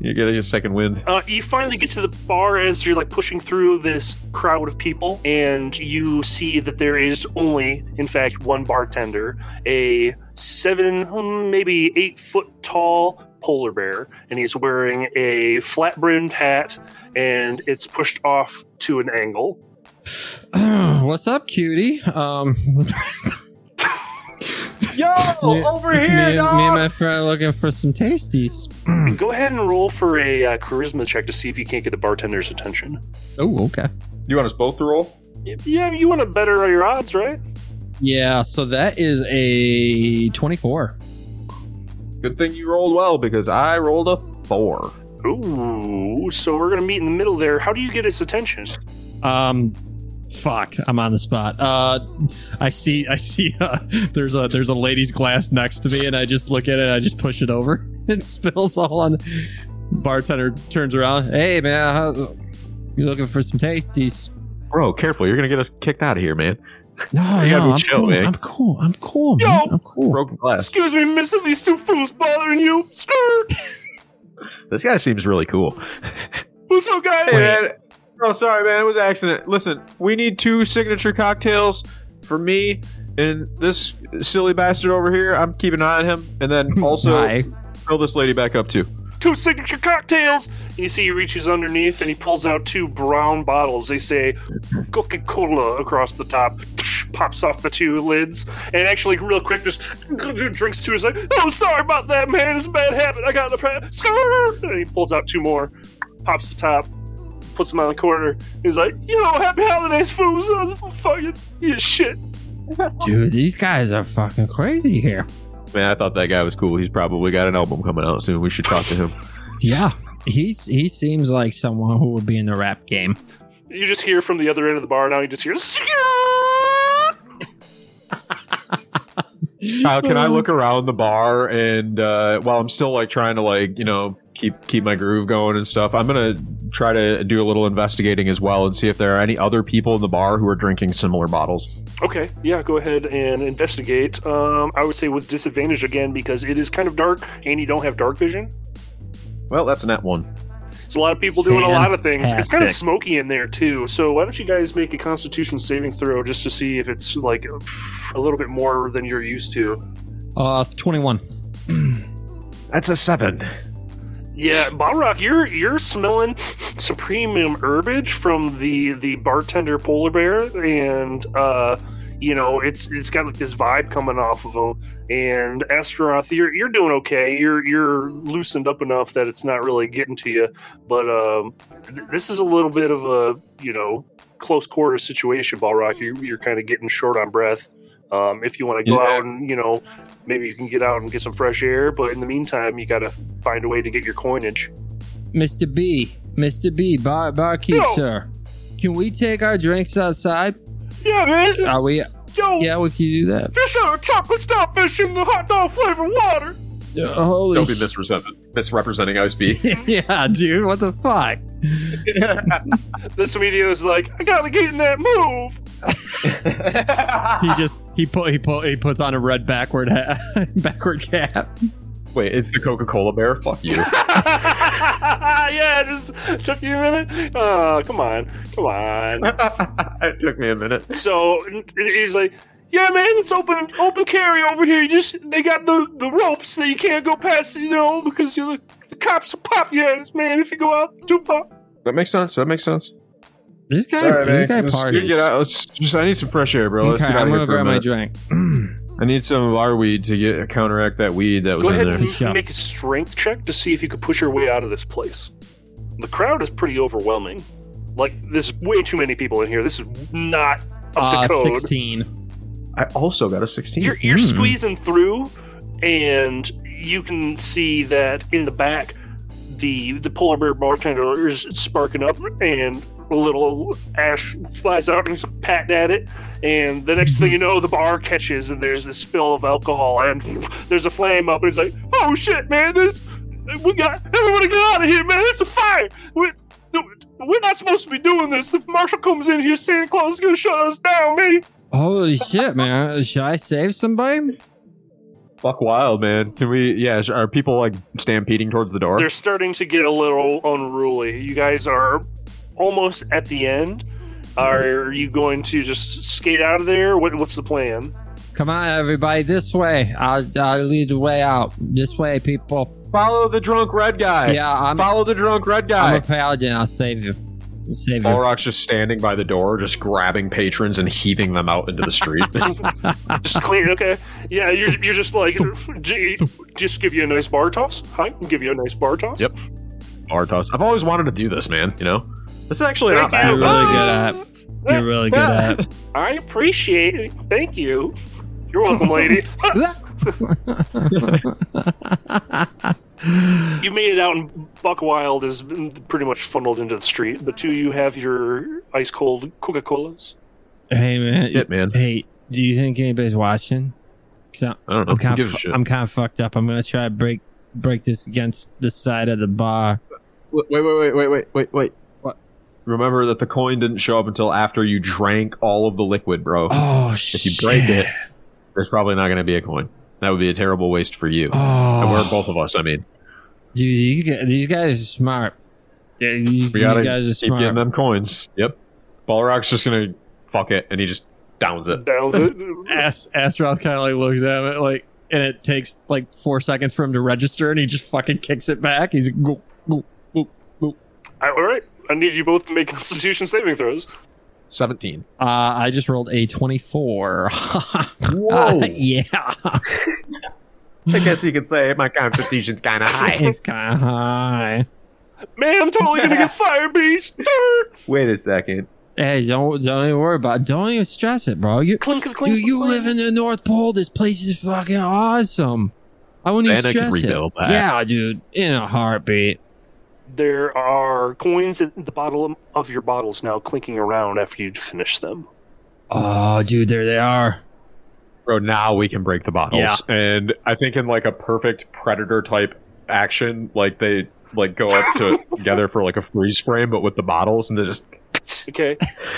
You get a second wind. Uh, you finally get to the bar as you're like pushing through this crowd of people, and you see that there is only, in fact, one bartender, a seven, hmm, maybe eight foot tall polar bear, and he's wearing a flat brimmed hat, and it's pushed off to an angle. What's up, cutie? Um, Yo, me- over here, and- dog. me and my friend are looking for some tasties. Go ahead and roll for a uh, charisma check to see if you can't get the bartender's attention. Oh, okay. you want us both to roll? Yeah, you want to better your odds, right? Yeah, so that is a 24. Good thing you rolled well because I rolled a four. Ooh, so we're gonna meet in the middle there. How do you get his attention? Um, fuck, I'm on the spot. Uh, I see, I see. Uh, there's a there's a lady's glass next to me, and I just look at it. and I just push it over. It spills all on. Bartender turns around. Hey man, how, you looking for some tasties? Bro, careful. You're going to get us kicked out of here, man. No, You gotta no, be I'm chill, cool. man. I'm cool. I'm cool. Yo! man. I'm cool. Broken glass. Excuse me, miss, these two fools bothering you? Skirt! This guy seems really cool. Who's up, guy? Hey, man. Oh, sorry, man. It was an accident. Listen, we need two signature cocktails for me and this silly bastard over here. I'm keeping an eye on him. And then also Hi. fill this lady back up, too. Two signature cocktails! And you see he reaches underneath and he pulls out two brown bottles. They say Coca Cola across the top. Pops off the two lids and actually, real quick, just drinks two. He's like, "Oh, sorry about that, man. It's a bad habit. I got in the past." And he pulls out two more, pops the top, puts him on the corner. He's like, "You know, happy holidays, fools. I was fucking you shit." Dude, these guys are fucking crazy here. Man, I thought that guy was cool. He's probably got an album coming out soon. We should talk to him. Yeah, he's he seems like someone who would be in the rap game. You just hear from the other end of the bar now. You just hear. Kyle, can I look around the bar and uh, while I'm still like trying to like you know keep keep my groove going and stuff, I'm gonna try to do a little investigating as well and see if there are any other people in the bar who are drinking similar bottles. Okay, yeah, go ahead and investigate. Um, I would say with disadvantage again because it is kind of dark and you don't have dark vision. Well, that's a net one. There's a lot of people doing a lot of things. It's kind of smoky in there too. So why don't you guys make a Constitution saving throw just to see if it's like a little bit more than you're used to? Uh, twenty-one. That's a seven. Yeah, Ballraq, you're you're smelling some premium herbage from the the bartender polar bear, and uh, you know it's it's got like this vibe coming off of him. And Astaroth, you're you're doing okay. You're you're loosened up enough that it's not really getting to you. But um, th- this is a little bit of a you know close quarter situation, Ballraq. You're, you're kind of getting short on breath. Um, if you want to go Yeah. out and you know maybe you can get out and get some fresh air, but in the meantime, you got to find a way to get your coinage. Mr. B, Mr. B, bar barkeep, Yo. sir. Can we take our drinks outside? Yeah, man. Are we? Yo, Yeah, we can do that. fish out of chocolate starfish in the hot dog flavored water. Uh, holy Don't be sh- misrepresenting, misrepresenting Ice B. yeah, dude, what the fuck? This video is like, I gotta get in that move. He just he put he put he puts on a red backward hat, backward cap. Wait, it's the Coca Cola bear? Fuck you. yeah, it just took you a minute. Oh, come on, come on. it took me a minute. So he's like, "Yeah, man, it's open, open carry over here. You just they got the, the ropes that you can't go past, you know, because you the cops will pop your ass, man, if you go out too far." That makes sense. That makes sense. This guy, All right, this guy man. Let's parties. get out. Let's just. I need some fresh air, bro. Let's okay, get out I'm gonna for a grab my drink. I need some of our weed to get counteract that weed that was Go in ahead there. and Shut up. make a strength check to see if you could push your way out of this place. The crowd is pretty overwhelming. Like, there's way too many people in here. This is not up Uh, to code. sixteen. I also got a 16. You're, you're Mm. squeezing through, and you can see that in the back, the the polar bear bartender is sparking up, and a little ash flies out, and he's patting at it. And the next thing you know, the bar catches, and there's this spill of alcohol, and there's a flame up, and he's like, "Oh shit, man! This we got everybody get out of here, man! It's a fire! We, we're not supposed to be doing this. If Marshall comes in here, Santa Claus is gonna shut us down, man." Holy shit, man! Should I save somebody? Fuck wild, man. Can we? Yeah, are people like stampeding towards the door? they're starting to get a little unruly. You guys are almost at the end. Are you going to just skate out of there? What, what's the plan? Come on, everybody, this way. I'll, I'll lead the way out. This way, people. Follow the drunk red guy. Yeah, I'm, Follow the drunk red guy. I'm a paladin. I'll save you. I'll save you. Ballraq's just standing by the door, just grabbing patrons and heaving them out into the street. Just clean. Okay. Yeah, you're, you're just like, just give you a nice bar toss. Hi, give you a nice bar toss. Yep. bar toss. I've always wanted to do this, man. You know, this is actually not Thank bad. You're really good at. You're really good at. I appreciate it. Thank you. You're welcome, lady. you made it out, and Buck Wild is pretty much funneled into the street. The two of you have your ice cold Coca Colas. Hey man. Shit, man. Hey, do you think anybody's watching? 'Cause I'm, I don't know. I'm kind of shit? I'm kind of fucked up. I'm gonna try to break break this against the side of the bar. Wait, wait, wait, wait, wait, wait, wait. What? Remember that the coin didn't show up until after you drank all of the liquid, bro. Oh if you break it, there's probably not going to be a coin. That would be a terrible waste for you. Oh, And we're both of us. I mean, dude, these guys, are smart. Yeah, These, we gotta guys are keep getting them coins. Yep. Ballraq's just gonna fuck it, and he just downs it. Downs it. As Astaroth kind of like looks at it like, and it takes like four seconds for him to register, and he just fucking kicks it back. He's like, go. All right. I need you both to make Constitution saving throws. Seventeen. Uh, I just rolled a twenty-four. Whoa. yeah, I guess you could say my constitution's kind of high. it's kind of high. Man, I'm totally gonna get fire beast. Wait a second. Hey, don't don't even worry about. It. Don't even stress it, bro. You Clink, clink, clink. do you clink. live in the North Pole? This place is fucking awesome. I wouldn't even Santa can stress it. rebuild that. Yeah, dude, in a heartbeat. There are coins at the bottom of your bottles now clinking around after you'd finish them. Oh, dude, there they are. Bro, now we can break the bottles. Yeah. And I think in like a perfect predator type action, like they like go up to together for like a freeze frame, but with the bottles, and they just Okay,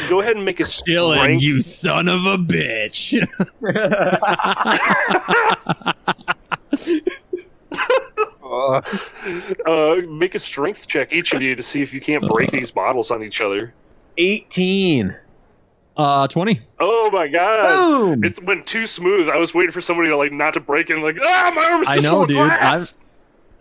go ahead and make a Dylan, strength. you son of a bitch. Uh, make a strength check, each of you, to see if you can't break these bottles on each other. eighteen. uh, twenty. Oh my god! Boom. It went too smooth. I was waiting for somebody to like not to break it. And like, ah, my arm is I just know, full of dude. glass.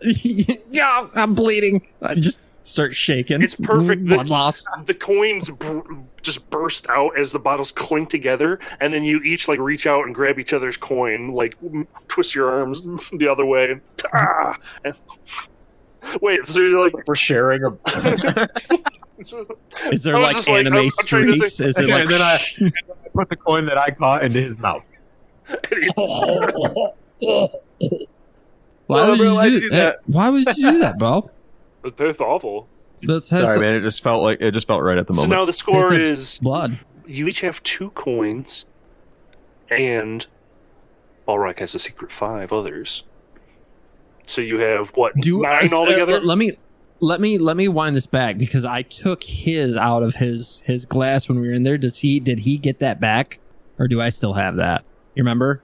yeah, I'm bleeding. I just start shaking. It's perfect. Blood The- loss. The coins br- just burst out as the bottles clink together, and then you each like reach out and grab each other's coin, like twist your arms the other way. Ah! And- Wait, so you're like We're sharing a. Is there like just like, anime I'm- I'm streaks? Is it Yeah, like? and then I- put the coin that I caught into his mouth. Why Well, would why'd you you do do that? Why would you do that, bro? that's awful. That's has Sorry, man. It just felt like it just felt right at the moment. So now the score is blood. you each have two coins, and Ballraq has a secret five others. So you have what Do nine uh, altogether? let- let me let me let me wind this back because I took his out of his his glass when we were in there. Does he did he get that back, or do I still have that? You remember?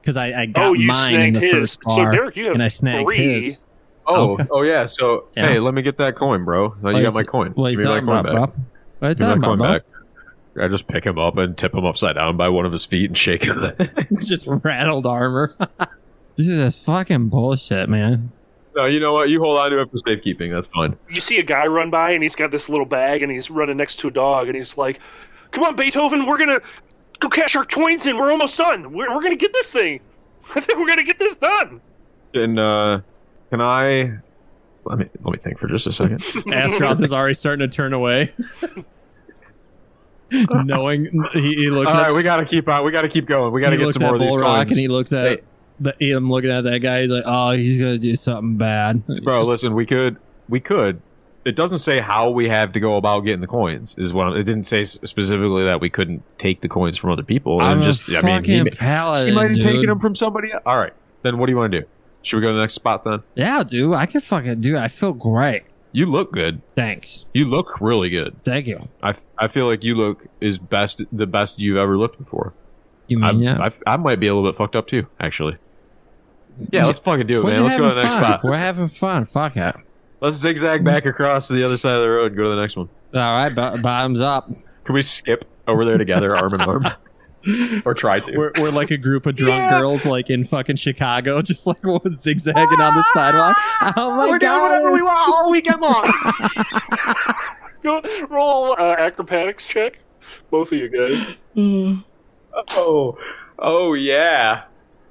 Because I, I got oh, you mine in snagged the his. first So. Derek, you have and I snagged three. his. Oh, Okay. oh yeah. So Yeah. hey, let me get that coin, bro. Now you got my coin. What are you Give me my talking coin about, back. bro? What are you Give me talking my coin about, back. I just pick him up and tip him upside down by one of his feet and shake him. Just rattled armor. Dude, that's fucking bullshit, man. no, you know what? You hold on to it for safekeeping. That's fine. You see a guy run by, and he's got this little bag, and he's running next to a dog, and he's like, "Come on, Beethoven, we're gonna go cash our coins in. We're almost done. We're, we're gonna get this thing. I think we're gonna get this done." And uh, can I? Let me let me think for just a second. Astaroth is already starting to turn away. Knowing he, he looks All at right, we gotta keep on. We gotta keep going. We gotta he get some more at of these Ballraq coins. and he looks at Hey. the am looking at that guy. He's like, "Oh, he's gonna do something bad." Bro, listen, we could, we could. It doesn't say how we have to go about getting the coins. Is what it didn't say specifically that we couldn't take the coins from other people. I'm and a just, fucking I mean, he, paladin, he might have dude. taken them from somebody. else. All right, then what do you want to do? Should we go to the next spot then? Yeah, dude, I can fucking do. it. I feel great. You look good. Thanks, You look really good. thank you. I, I feel like you look is best the best you've ever looked before. You I, mean yeah? I, I might be a little bit fucked up too, actually. Yeah, let's fucking do it, We're man. Let's go to the next fun. spot. We're having fun. Fuck it. Let's zigzag back across to the other side of the road and go to the next one. All right, bo- bottoms up. Can we skip over there together, arm in arm? or try to. We're, we're like a group of drunk girls, like in fucking Chicago, just like zigzagging on the sidewalk. Oh my We're doing god! whatever we want all weekend long. Go roll uh, acrobatics check, both of you guys. oh, oh yeah,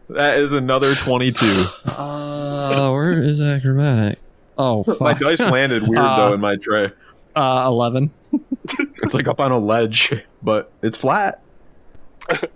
that is another twenty-two. Uh, where is acrobatic? Oh fuck! My dice landed weird Uh, though in my tray. Uh, eleven. It's like up on a ledge, but it's flat.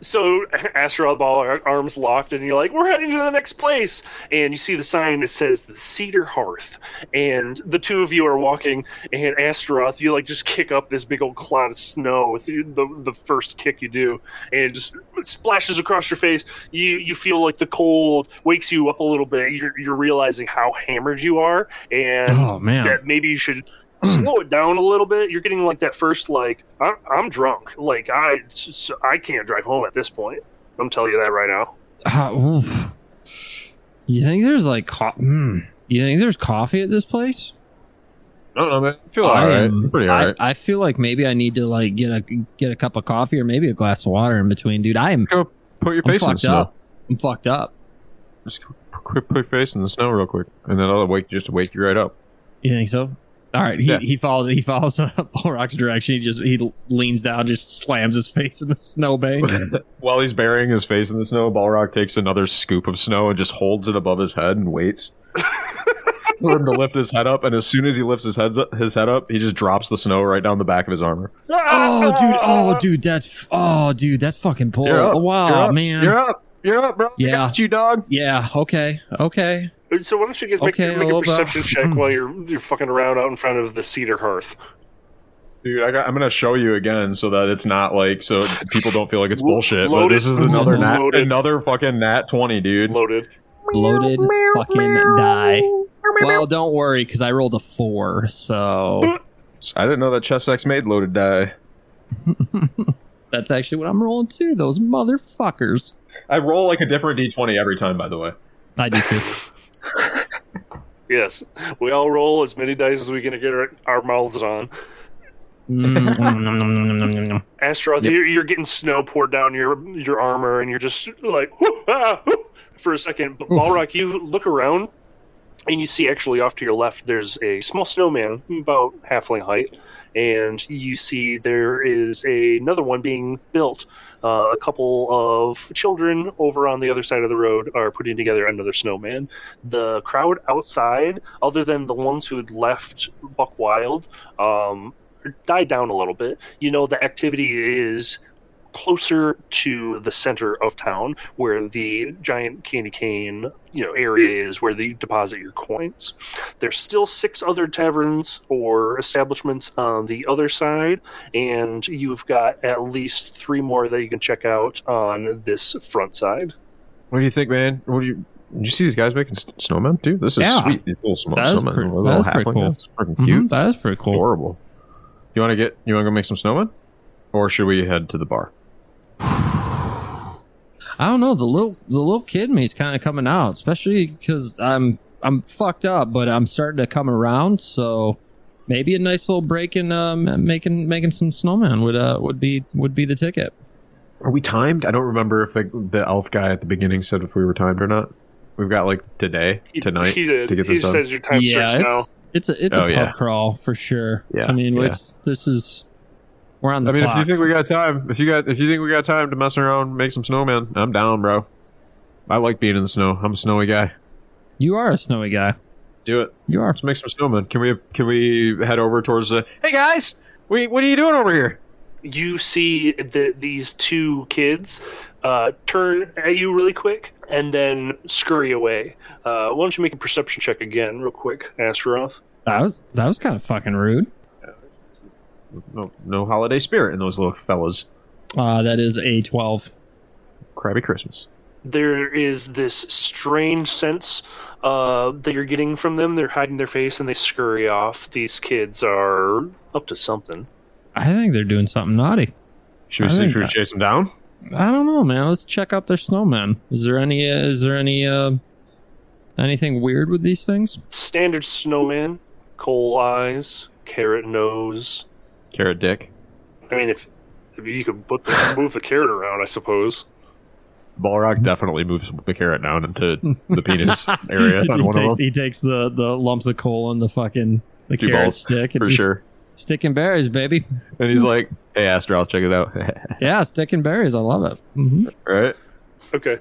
So Asteroid Ball arms locked, and you're like, "We're heading to the next place." And you see the sign that says the Cedar Hearth, and the two of you are walking. And Astaroth, you like just kick up this big old cloud of snow with the the, first kick you do, and it just splashes across your face. You you feel like the cold wakes you up a little bit. You're you're realizing how hammered you are, and Oh man. that maybe you should slow it down a little bit. You're getting like that first like I'm, I'm drunk. Like I I can't drive home at this point. I'm telling you that right now. Uh. You think there's like co- mm, You think there's coffee at this place? I don't know, man. I feel I alright. am- Pretty I, alright. I feel like maybe I need to like get a get a cup of coffee or maybe a glass of water in between, dude. I am Go put your I'm face in the snow. up. I'm fucked up. Just quick, put your face in the snow real quick, and then I'll wake just wake you right up. You think so? All right, he, Yeah. he follows he follows uh, Ballraq's direction. He just he leans down, just slams his face in the snowbank. While he's burying his face in the snow, Balrog takes another scoop of snow and just holds it above his head and waits for him to lift his head up. And as soon as he lifts his head up, his head up, he just drops the snow right down the back of his armor. oh, dude! Oh, dude! That's oh, dude! That's fucking poor. You're up. Wow, You're up. man. You're up. You're up, bro. I Yeah. got you, dog. Yeah. Okay. Okay. So why don't you guys make, Okay, make a perception check hmm. while you're you're fucking around out in front of the cedar hearth? Dude, I got, I'm gonna show you again so that it's not like so people don't feel like it's Lo- bullshit. But this is another nat, another fucking nat twenty, dude. Loaded. Loaded fucking die. Well, don't worry, because I rolled a four. So I didn't know that Chessex made loaded die. that's actually what I'm rolling too. Those motherfuckers. I roll like a different d20 every time, by the way. I do too. Yes, we all roll as many dice as we can get our, our mouths on. Mm, nom, nom, nom, nom, nom, nom, nom. Astaroth, you're, you're getting snow poured down your your armor, and you're just like "Whoo, ah, whoo," for a second. But Ballraq, you look around, and you see actually off to your left, there's a small snowman about halfling height, and you see there is a, another one being built. Uh, a couple of children over on the other side of the road are putting together another snowman. The crowd outside, other than the ones who had left Buck Wild, um, died down a little bit. You know, the activity is closer to the center of town where the giant candy cane you know area is where you deposit your coins there's still six other taverns or establishments on the other side and you've got at least three more that you can check out on this front side What do you think, man? What do you? Did you see these guys making snowmen, dude? This is Yeah. sweet. These little sm- That is snowmen, pretty- little that is pretty halfling cool. guys. Freaking Mhm, cute. that is pretty cool. Adorable. You want to get? You want to go make some snowmen, or should we head to the bar? I don't know. The little the little kid me is kind of coming out, especially because I'm I'm fucked up, but I'm starting to come around. So maybe a nice little break in um, making making some snowman would uh would be would be the ticket. Are we timed? I don't remember if the the elf guy at the beginning said if we were timed or not. We've got like today, he, tonight he did to get he done. says your time yeah, starts now it's it's a it's Oh, a pub yeah. crawl for sure. Yeah, I mean, yeah. it's, this is we're on the I mean, clock. if you think we got time, if you got, if you think we got time to mess around, make some snowmen, I'm down, bro. I like being in the snow. I'm a snowy guy. you are a snowy guy, Do it. you are. Let's make some snowmen. Can we? Can we head over towards the? Hey guys, we what are you doing over here? you see that these two kids uh, turn at you really quick and then scurry away. Uh, why don't you make a perception check again, real quick, Astaroth? That was that was kind of fucking rude. No, no holiday spirit in those little fellas. Uh, that is a twelve. Crabby Christmas. There is this strange sense uh, that you're getting from them. They're hiding their face and they scurry off. These kids are up to something. I think they're doing something naughty. Should we, I see, think should we that- chase them down? I don't know, man. Let's check out their snowman. Is there any? Uh, is there any? Uh, anything weird with these things? Standard snowman, coal eyes, carrot nose. Carrot Dick. I mean, if I mean, you could put the, move the carrot around, I suppose. Ballraq definitely moves the carrot down into the penis area he, on one takes, of them he takes the the lumps of coal and the fucking the Two carrot balls, stick and for just sure. sticking berries, baby. And he's like, "Hey, Astra, I'll check it out." Yeah, sticking berries. I love it. hmm right? Okay,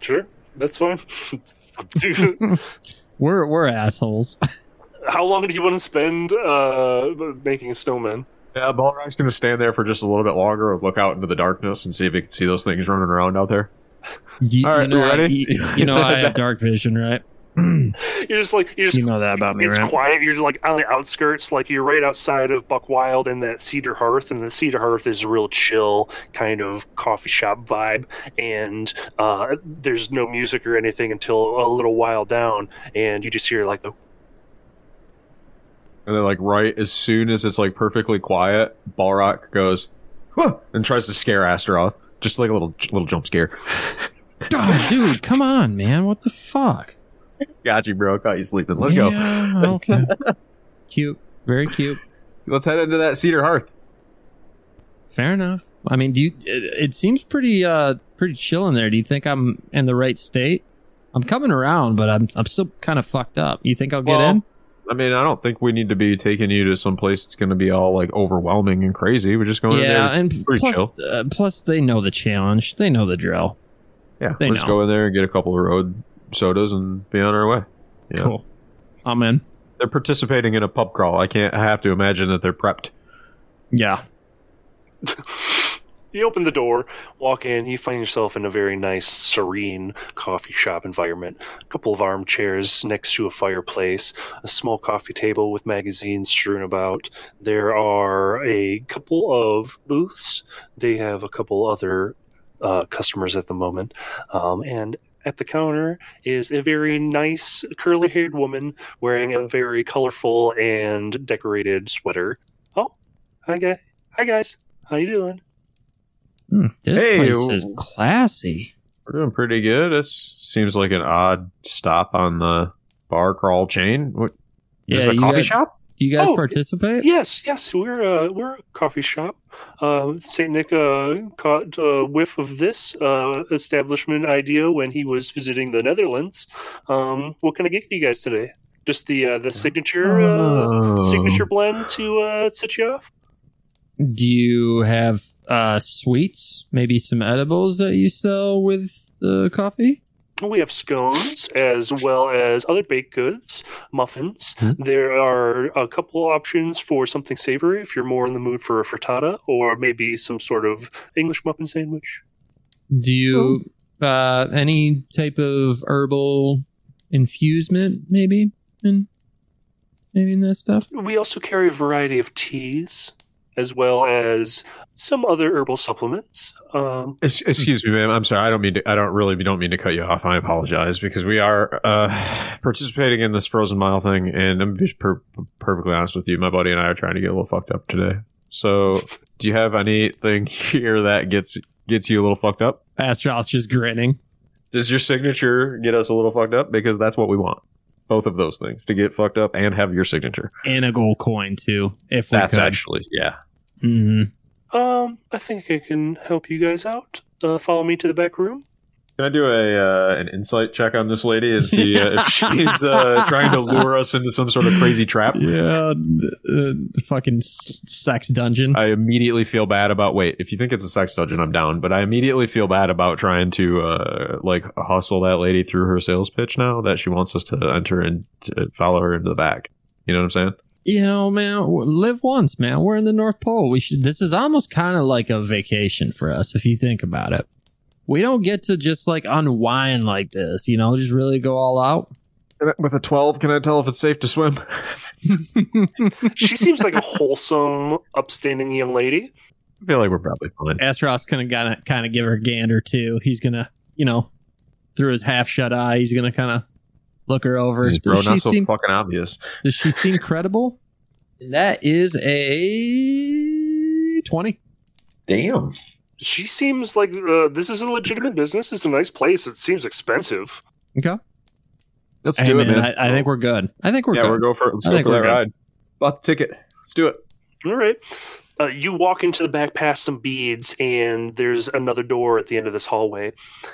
sure, that's fine. Dude, We're we're assholes. how long do you want to spend uh, making a snowman? Yeah, Ballraq's gonna stand there for just a little bit longer and look out into the darkness and see if he can see those things running around out there. You, All right, you know, you I, ready? you, you know I have dark vision, right? You're just like you're just You know that about me, it's right? quiet. You're like on the outskirts, like you're right outside of Buckwild and that Cedar Hearth, and the Cedar Hearth is a real chill kind of coffee shop vibe. And uh, there's no music or anything until a little while down, and you just hear like the And then, like, right as soon as it's like perfectly quiet, Ballraq goes huh, and tries to scare Astaroth, just like a little little jump scare. Oh, dude, come on, man. What the fuck? Got you, bro. Caught you sleeping. Let's go. Okay. cute. Very cute. Let's head into that Cedar Hearth. Fair enough. I mean, do you? It, it seems pretty uh pretty chill in there. Do you think I'm in the right state? I'm coming around, but I'm I'm still kind of fucked up. You think I'll get Well, in? I mean, I don't think we need to be taking you to some place that's going to be all like overwhelming and crazy. We're just going Yeah, there. and pretty plus, chill. uh, plus they know the challenge. They know the drill. Yeah, they we'll just go in there and get a couple of road sodas and be on our way. Yeah. Cool. I'm in. They're participating in a pub crawl. I can't. I have to imagine that they're prepped. Yeah. You open the door, walk in, you find yourself in a very nice, serene coffee shop environment. A couple of armchairs next to a fireplace, a small coffee table with magazines strewn about. There are a couple of booths. They have a couple other uh, customers at the moment. Um, and at the counter is a very nice, curly haired woman wearing a very colorful and decorated sweater. Oh, hi, guy. Hi, guys. How you doing? Hmm, this Hey, place is classy. We're doing pretty good. It seems like an odd stop on the bar crawl chain. What? Is Yeah, this a coffee guys- shop? Do you guys Oh, participate? Yes, yes, we're uh, we're a coffee shop. Uh, Saint Nick uh, caught a whiff of this uh, establishment idea when he was visiting the Netherlands. Um, what can I get you guys today? Just the uh, the signature uh, Oh. signature blend to uh, set you off. Do you have uh sweets? Maybe some edibles that you sell with the coffee? We have scones as well as other baked goods, muffins. Hmm. There are a couple options for something savory if you're more in the mood for a frittata or maybe some sort of English muffin sandwich. Do you uh any type of herbal infusement maybe in maybe in that stuff? We also carry a variety of teas as well as some other herbal supplements. Um, Excuse me, ma'am. I'm sorry. I don't mean to. I don't really don't mean to cut you off. I apologize because we are uh, participating in this frozen mile thing, and I'm just per- perfectly honest with you. My buddy and I are trying to get a little fucked up today. So, do you have anything here that gets gets you a little fucked up? Astronaut's just grinning. Does your signature get us a little fucked up? Because that's what we want. Both of those things to get fucked up and have your signature. And a gold coin too, if we That's could. actually yeah. Mm-hmm. um, I think I can help you guys out. Uh, follow me to the back room. Can I do a uh, an insight check on this lady and see uh, if she's uh, trying to lure us into some sort of crazy trap? Yeah, uh, fucking sex dungeon. I immediately feel bad about. Wait, if you think it's a sex dungeon, I'm down. But I immediately feel bad about trying to uh, like hustle that lady through her sales pitch now that she wants us to enter and to follow her into the back. You know what I'm saying? you know, man, live once, man. We're in the North Pole. We should. This is almost kind of like a vacation for us, if you think about it. We don't get to just like unwind like this, you know, just really go all out. With a 12, can I tell if it's safe to swim? She seems like a wholesome, upstanding young lady. I feel like we're probably fine. Astros gonna kind of give her a gander too. He's gonna, you know, through his half shut eye, he's gonna kind of look her over. This is, bro, she not so seem fucking obvious. Does she seem credible? That is a twenty. Damn. She seems like uh, this is a legitimate business. It's a nice place. It seems expensive. Okay. Let's Hey, do it, man, man. I, I think we're good. I think we're good. yeah, good. we're go for let's I go think for we're that good. ride. Bought the ticket. Let's do it. All right. Uh, you walk into the back past some beads, and there's another door at the end of this hallway.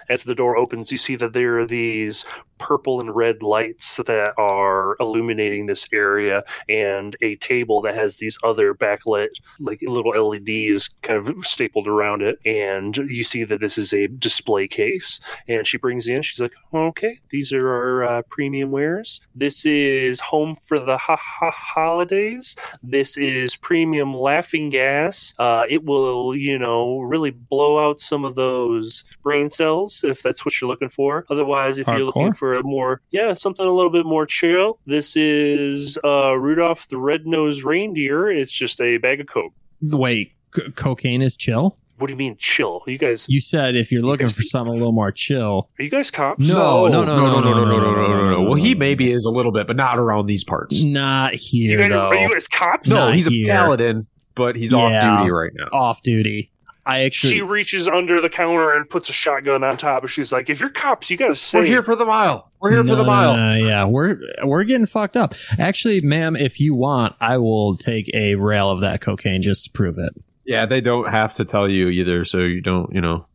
As the door opens, you see that there are these purple and red lights that are illuminating this area, and a table that has these other backlit, like little LEDs kind of stapled around it. And you see that this is a display case. And she brings in, she's like, okay, these are our uh, premium wares. This is home for the ha ha holidays. This is premium laughing gas. Uh, it will, you know, really blow out some of those brain cells if that's what you're looking for. Otherwise, if you're looking Hardcore. For a more, yeah, something a little bit more chill, this is uh, Rudolph the Red-Nosed Reindeer. It's just a bag of Coke. Wait, c- cocaine is chill? What do you mean chill? You guys, You said if you're looking for something a little more chill. are you guys cops? No, no, no, no, no, no, no, no, no, no. Well, he maybe is a little bit, but not around these parts. Not You here guys, though. are you guys cops? No, Not he's a paladin, but he's off Yeah. duty right now. Off duty. I actually She reaches under the counter and puts a shotgun on top, and she's like, "If you're cops, you gotta say." We're here for the mile. We're here for No, the no, mile. no, yeah, we're we're getting fucked up. Actually, ma'am, if you want, I will take a rail of that cocaine just to prove it. Yeah, they don't have to tell you either, so you don't, you know,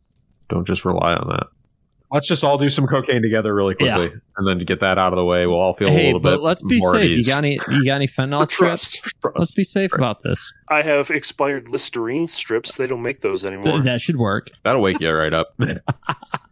don't just rely on that. Let's just all do some cocaine together really quickly, and then to get that out of the way, we'll all feel a hey, little bit. but let's be more at safe. You got any? You got any for fentanyl strips? trust. Let's be safe Right. about this. I have expired Listerine strips. They don't make those anymore. Th- that should work. That'll wake you right up.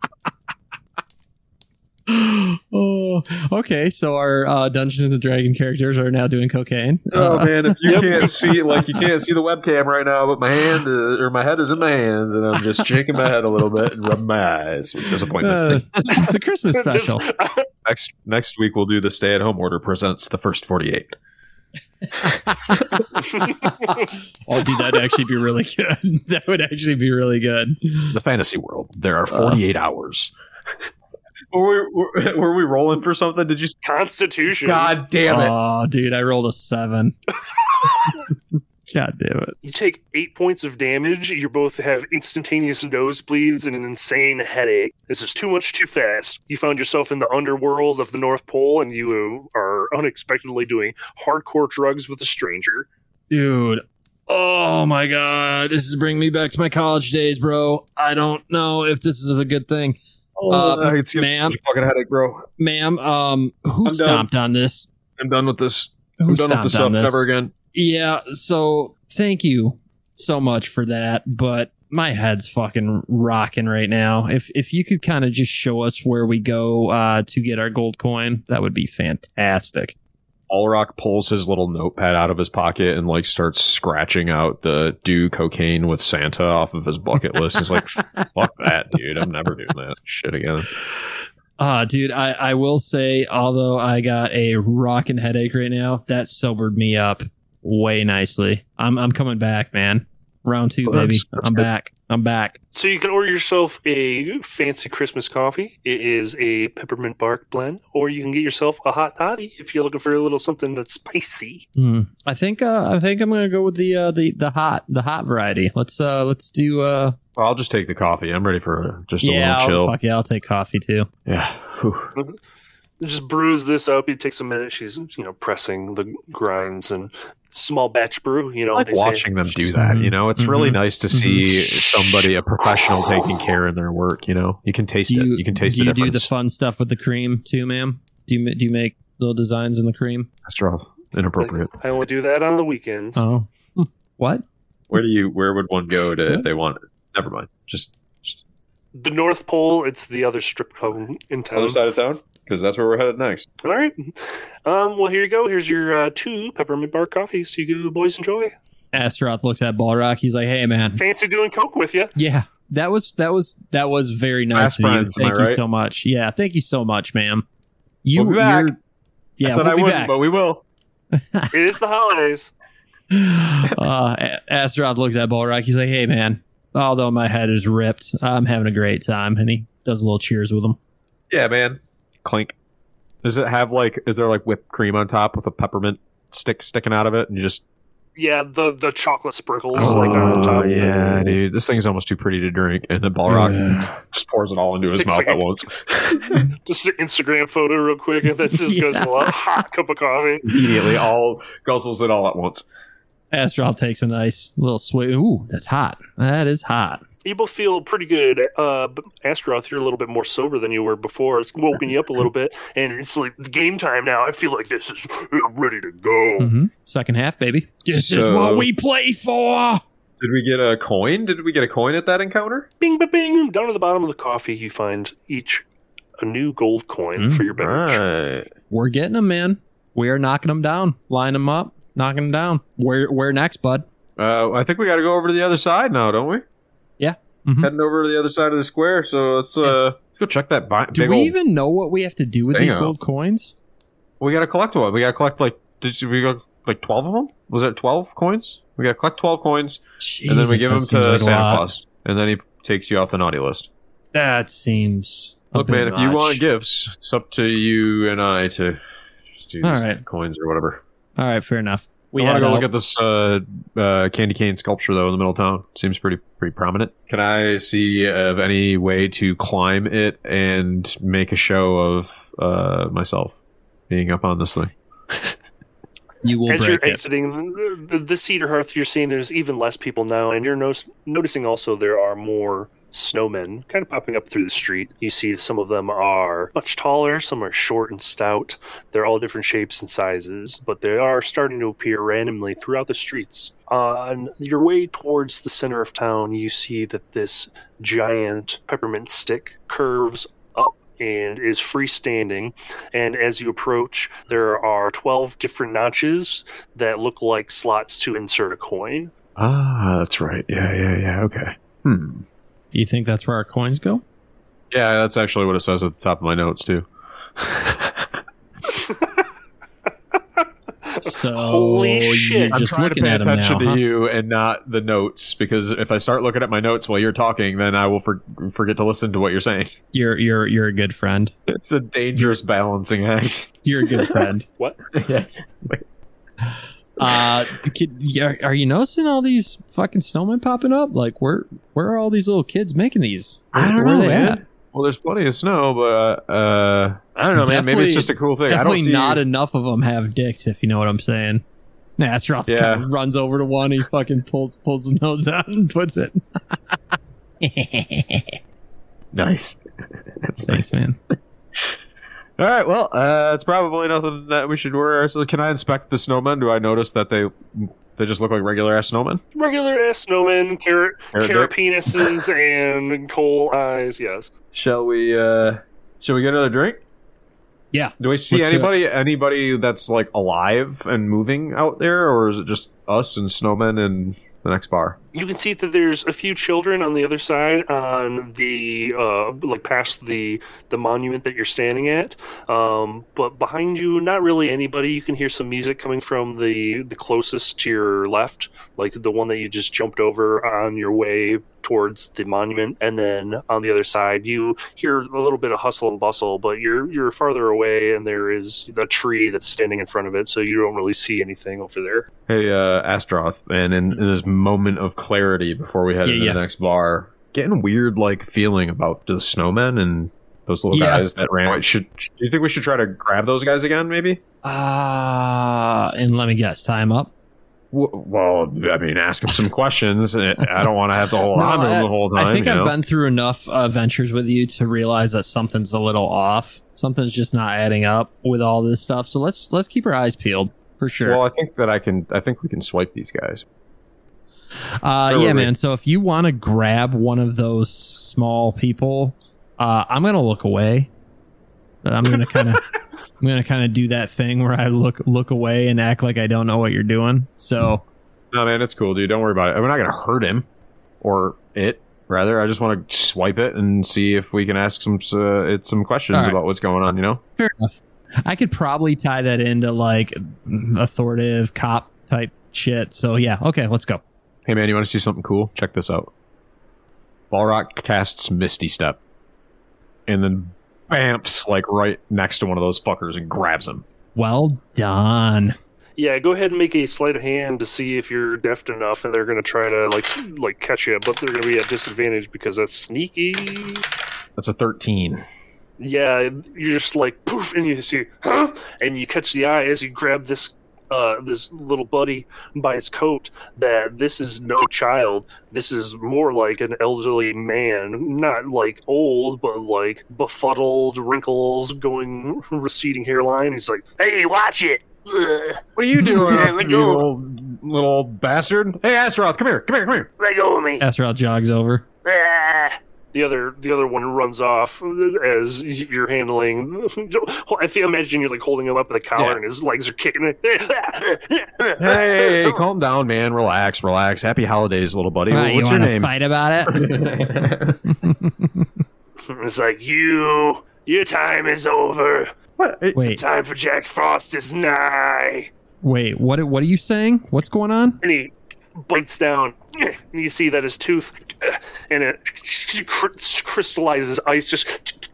oh, okay. So our uh, Dungeons and Dragon characters are now doing cocaine. oh Uh, man, if you can't see, like you can't see the webcam right now, but my hand is, or my head is in my hands, and I'm just shaking my head a little bit and rubbing my eyes with disappointment. uh, it's a Christmas Just- special. next next week we'll do the stay at home order presents the first 48. Oh, dude, that'd actually be really good. that would actually be really good. The fantasy world. There are 48 hours. Were we, were, were we rolling for something? Did you? Constitution. God damn it! Oh, dude, I rolled a seven. God damn it. You take eight points of damage. You both have instantaneous nosebleeds and an insane headache. This is too much too fast. You found yourself in the underworld of the North Pole, and you are unexpectedly doing hardcore drugs with a stranger. Dude. Oh my god. This is bringing me back to my college days, bro. I don't know if this is a good thing. Uh, Oh, it's giving me ma'am. such a fucking headache, bro. Ma'am, um, who I'm done. stomped on this? I'm done with this. Who I'm done with this stomped on stuff. this? Never again. Yeah, so thank you so much for that, but my head's fucking rocking right now. If if you could kind of just show us where we go uh, to get our gold coin, that would be fantastic. Ballraq pulls his little notepad out of his pocket and like starts scratching out the do cocaine with Santa off of his bucket list. He's like, "Fuck that, dude! I'm never doing that shit again." Uh, dude, I, I will say, although I got a rocking headache right now, that sobered me up way nicely. I'm I'm coming back, man. Round two, baby. that's- that's I'm good. back. I'm back. So you can order yourself a fancy Christmas coffee. It is a peppermint bark blend, or you can get yourself a hot toddy if you're looking for a little something that's spicy. Hmm. I think uh, I think I'm gonna go with the uh, the the hot the hot variety. Let's uh let's do uh Well, I'll just take the coffee. I'm ready for just a yeah little chill. I'll, fuck yeah I'll take coffee too. Yeah. Whew. Just brews this up. It takes a minute. She's you know pressing the grinds and small batch brew. You know, I like they say. watching them do that. You know, it's really Mhm. nice to see somebody, a professional, taking care in their work. You know, you can taste Do it. you, You can taste do the you do the fun stuff with the cream too, ma'am? Do you do you make little designs in the cream? That's rough. Inappropriate. I only do that on the weekends. Oh, what? Where do you? Where would one go to if they want? Never mind. Just, just The North Pole. It's the other strip club in town. Other side of town because that's where we're headed next. All right. Um, well, here you go. Here's your uh, two peppermint bark coffees. You boys enjoy. Astaroth looks at Ballraq. He's like, "Hey, man, Fancy doing coke with you. yeah, that was that was that was very nice Fast of you. friends, am I Thank you right? so much. Yeah, thank you so much, ma'am. You, We'll be back. you're- yeah, I said we'll I be wouldn't, back. but we will. It is the holidays. uh, A- Astaroth looks at Ballraq. He's like, "Hey, man, although my head is ripped, I'm having a great time." And he does a little cheers with him. Yeah, man. Clink. Does it have like? Is there like whipped cream on top with a peppermint stick sticking out of it, and you just? Yeah, the the chocolate sprinkles oh, like on top. Oh, yeah, dude. This thing's almost too pretty to drink, and then Ballraq just pours it all into his Takes mouth like at a- once. Just an Instagram photo real quick, and then just goes Yeah. a hot cup of coffee. Immediately, all guzzles it all at once. Astral takes a nice little swig. Ooh, that's hot. That is hot. You both feel pretty good. Uh, but Astaroth, you're a little bit more sober than you were before. It's woken you up a little bit, and it's like it's game time now. I feel like this is I'm ready to go. hmm Second half, baby. This is what we play for. Did we get a coin? Did we get a coin at that encounter? Bing, bing, bing. Down at the bottom of the coffee, you find each a new gold coin Mm, for your beverage. Right. We're getting them, man. We are knocking them down, line them up, knocking them down. Where where next, bud? Uh, I think we got to go over to the other side now, don't we? Yeah. Mhm. Heading over to the other side of the square. So let's uh let's go check that bi- Do big we old. even know what we have to do with these Bingo. gold coins? We got to collect what? We got to collect like did we go like twelve of them? Was it twelve coins? We got to collect twelve coins, and then we give them to like Santa. Claus, and then he takes you off the naughty list. That seems. a Look, bit man, if you want gifts, it's up to you and I to just do All these right. coins or whatever. All right, fair enough. We I want had to go out. look at this uh, uh, candy cane sculpture though in the middle of town. Seems pretty pretty prominent. Can I see of any way to climb it and make a show of uh, myself being up on this thing? You will As break you're it. exiting the, the Cedar Hearth, you're seeing there's even less people now, and you're no- noticing also there are more snowmen kind of popping up through the street. You see some of them are much taller, some are short and stout. They're all different shapes and sizes, but they are starting to appear randomly throughout the streets. On your way towards the center of town, you see that this giant peppermint stick curves up and is freestanding. And as you approach, there are 12 different notches that look like slots to insert a coin. Ah, that's right. Yeah, yeah, yeah. Okay. Hmm. You think that's where our coins go? Yeah, that's actually what it says at the top of my notes too. So Holy shit. You're I'm trying to pay at attention now. to huh? you and not the notes because if I start looking at my notes while you're talking, then I will for- forget to listen to what you're saying. You're you're you're a good friend. It's a dangerous balancing act. You're a good friend. What? yes. Uh, kid, are, are you noticing all these fucking snowmen popping up? Like, where where are all these little kids making these? Where, I don't where know, are they man. at? Well, there's plenty of snow, but uh, I don't know, man. Maybe it's just a cool thing. I don't Definitely see not enough of them have dicks, if you know what I'm saying. Nastroth Yeah. kind of runs over to one. He fucking pulls pulls his nose down and puts it. nice. That's Thanks, nice. man. All right. Well, uh, it's probably nothing that we should worry. So, can I inspect the snowmen? Do I notice that they they just look like regular ass snowmen? Regular ass snowmen, carrot, Carrot carrot penises, and coal eyes, yes. Shall we? uh Shall we get another drink? Yeah. Do we see Let's anybody anybody that's like alive and moving out there, or is it just us and snowmen and the next bar? You can see that there's a few children on the other side, on the uh, like past the the monument that you're standing at. Um, but behind you, not really anybody. You can hear some music coming from the the closest to your left, like the one that you just jumped over on your way towards the monument. And then on the other side, you hear a little bit of hustle and bustle, but you're you're farther away, and there is the tree that's standing in front of it, so you don't really see anything over there. Hey, uh, Astaroth, and in, in this moment of clarity before we head Yeah, into yeah. the next bar, getting weird like feeling about the snowmen and those little Yeah. guys that ran. away. Should do you think we should try to grab those guys again? Maybe. Uh, and let me guess, tie him up. Well, I mean, ask them some questions. I don't want to have to hold No, on to them I- the whole time. I think I've know? been through enough uh, ventures with you to realize that something's a little off. Something's just not adding up with all this stuff. So let's let's keep our eyes peeled for sure. Well, I think that I can. I think we can swipe these guys. Uh, yeah, man. So if you want to grab one of those small people, uh, I'm gonna look away. I'm gonna kind of I'm gonna kind of do that thing where I look look away and act like I don't know what you're doing. So No, man, it's cool, dude. Don't worry about it. We're not gonna hurt him or it. Rather, I just want to swipe it and see if we can ask some uh, it some questions right. about what's going on. You know. fair enough. I could probably tie that into like authoritative cop type shit. So yeah, okay, let's go. Hey, man, you want to see something cool? Check this out. Ballraq casts Misty Step, and then bamps like right next to one of those fuckers and grabs him. Well done. Yeah, go ahead and make a sleight of hand to see if you're deft enough, and they're going to try to like like catch you, but they're going to be at disadvantage because that's sneaky. That's a thirteen. Yeah, you're just like poof, and you see, huh? And you catch the eye as you grab this uh, this little buddy by his coat that this is no child. This is more like an elderly man, not like old, but like befuddled, wrinkles, going receding hairline. He's like, "Hey, watch it." What are you doing, Yeah, let you go. little, little bastard? Hey, Astaroth, come here, come here, come here. Let go of me. Astaroth jogs over. Ah. The other, the other one runs off as you're handling. I feel, imagine you're like holding him up in the collar, Yeah. and his legs are kicking. Hey, calm down, man. Relax, relax. Happy holidays, little buddy. Right, What's you your name? fight about it? It's like you, your time is over. What? Hey, Wait, Time for Jack Frost is nigh. wait. What? What are you saying? What's going on? And he bites down, and you see that his tooth, and it crystallizes ice, just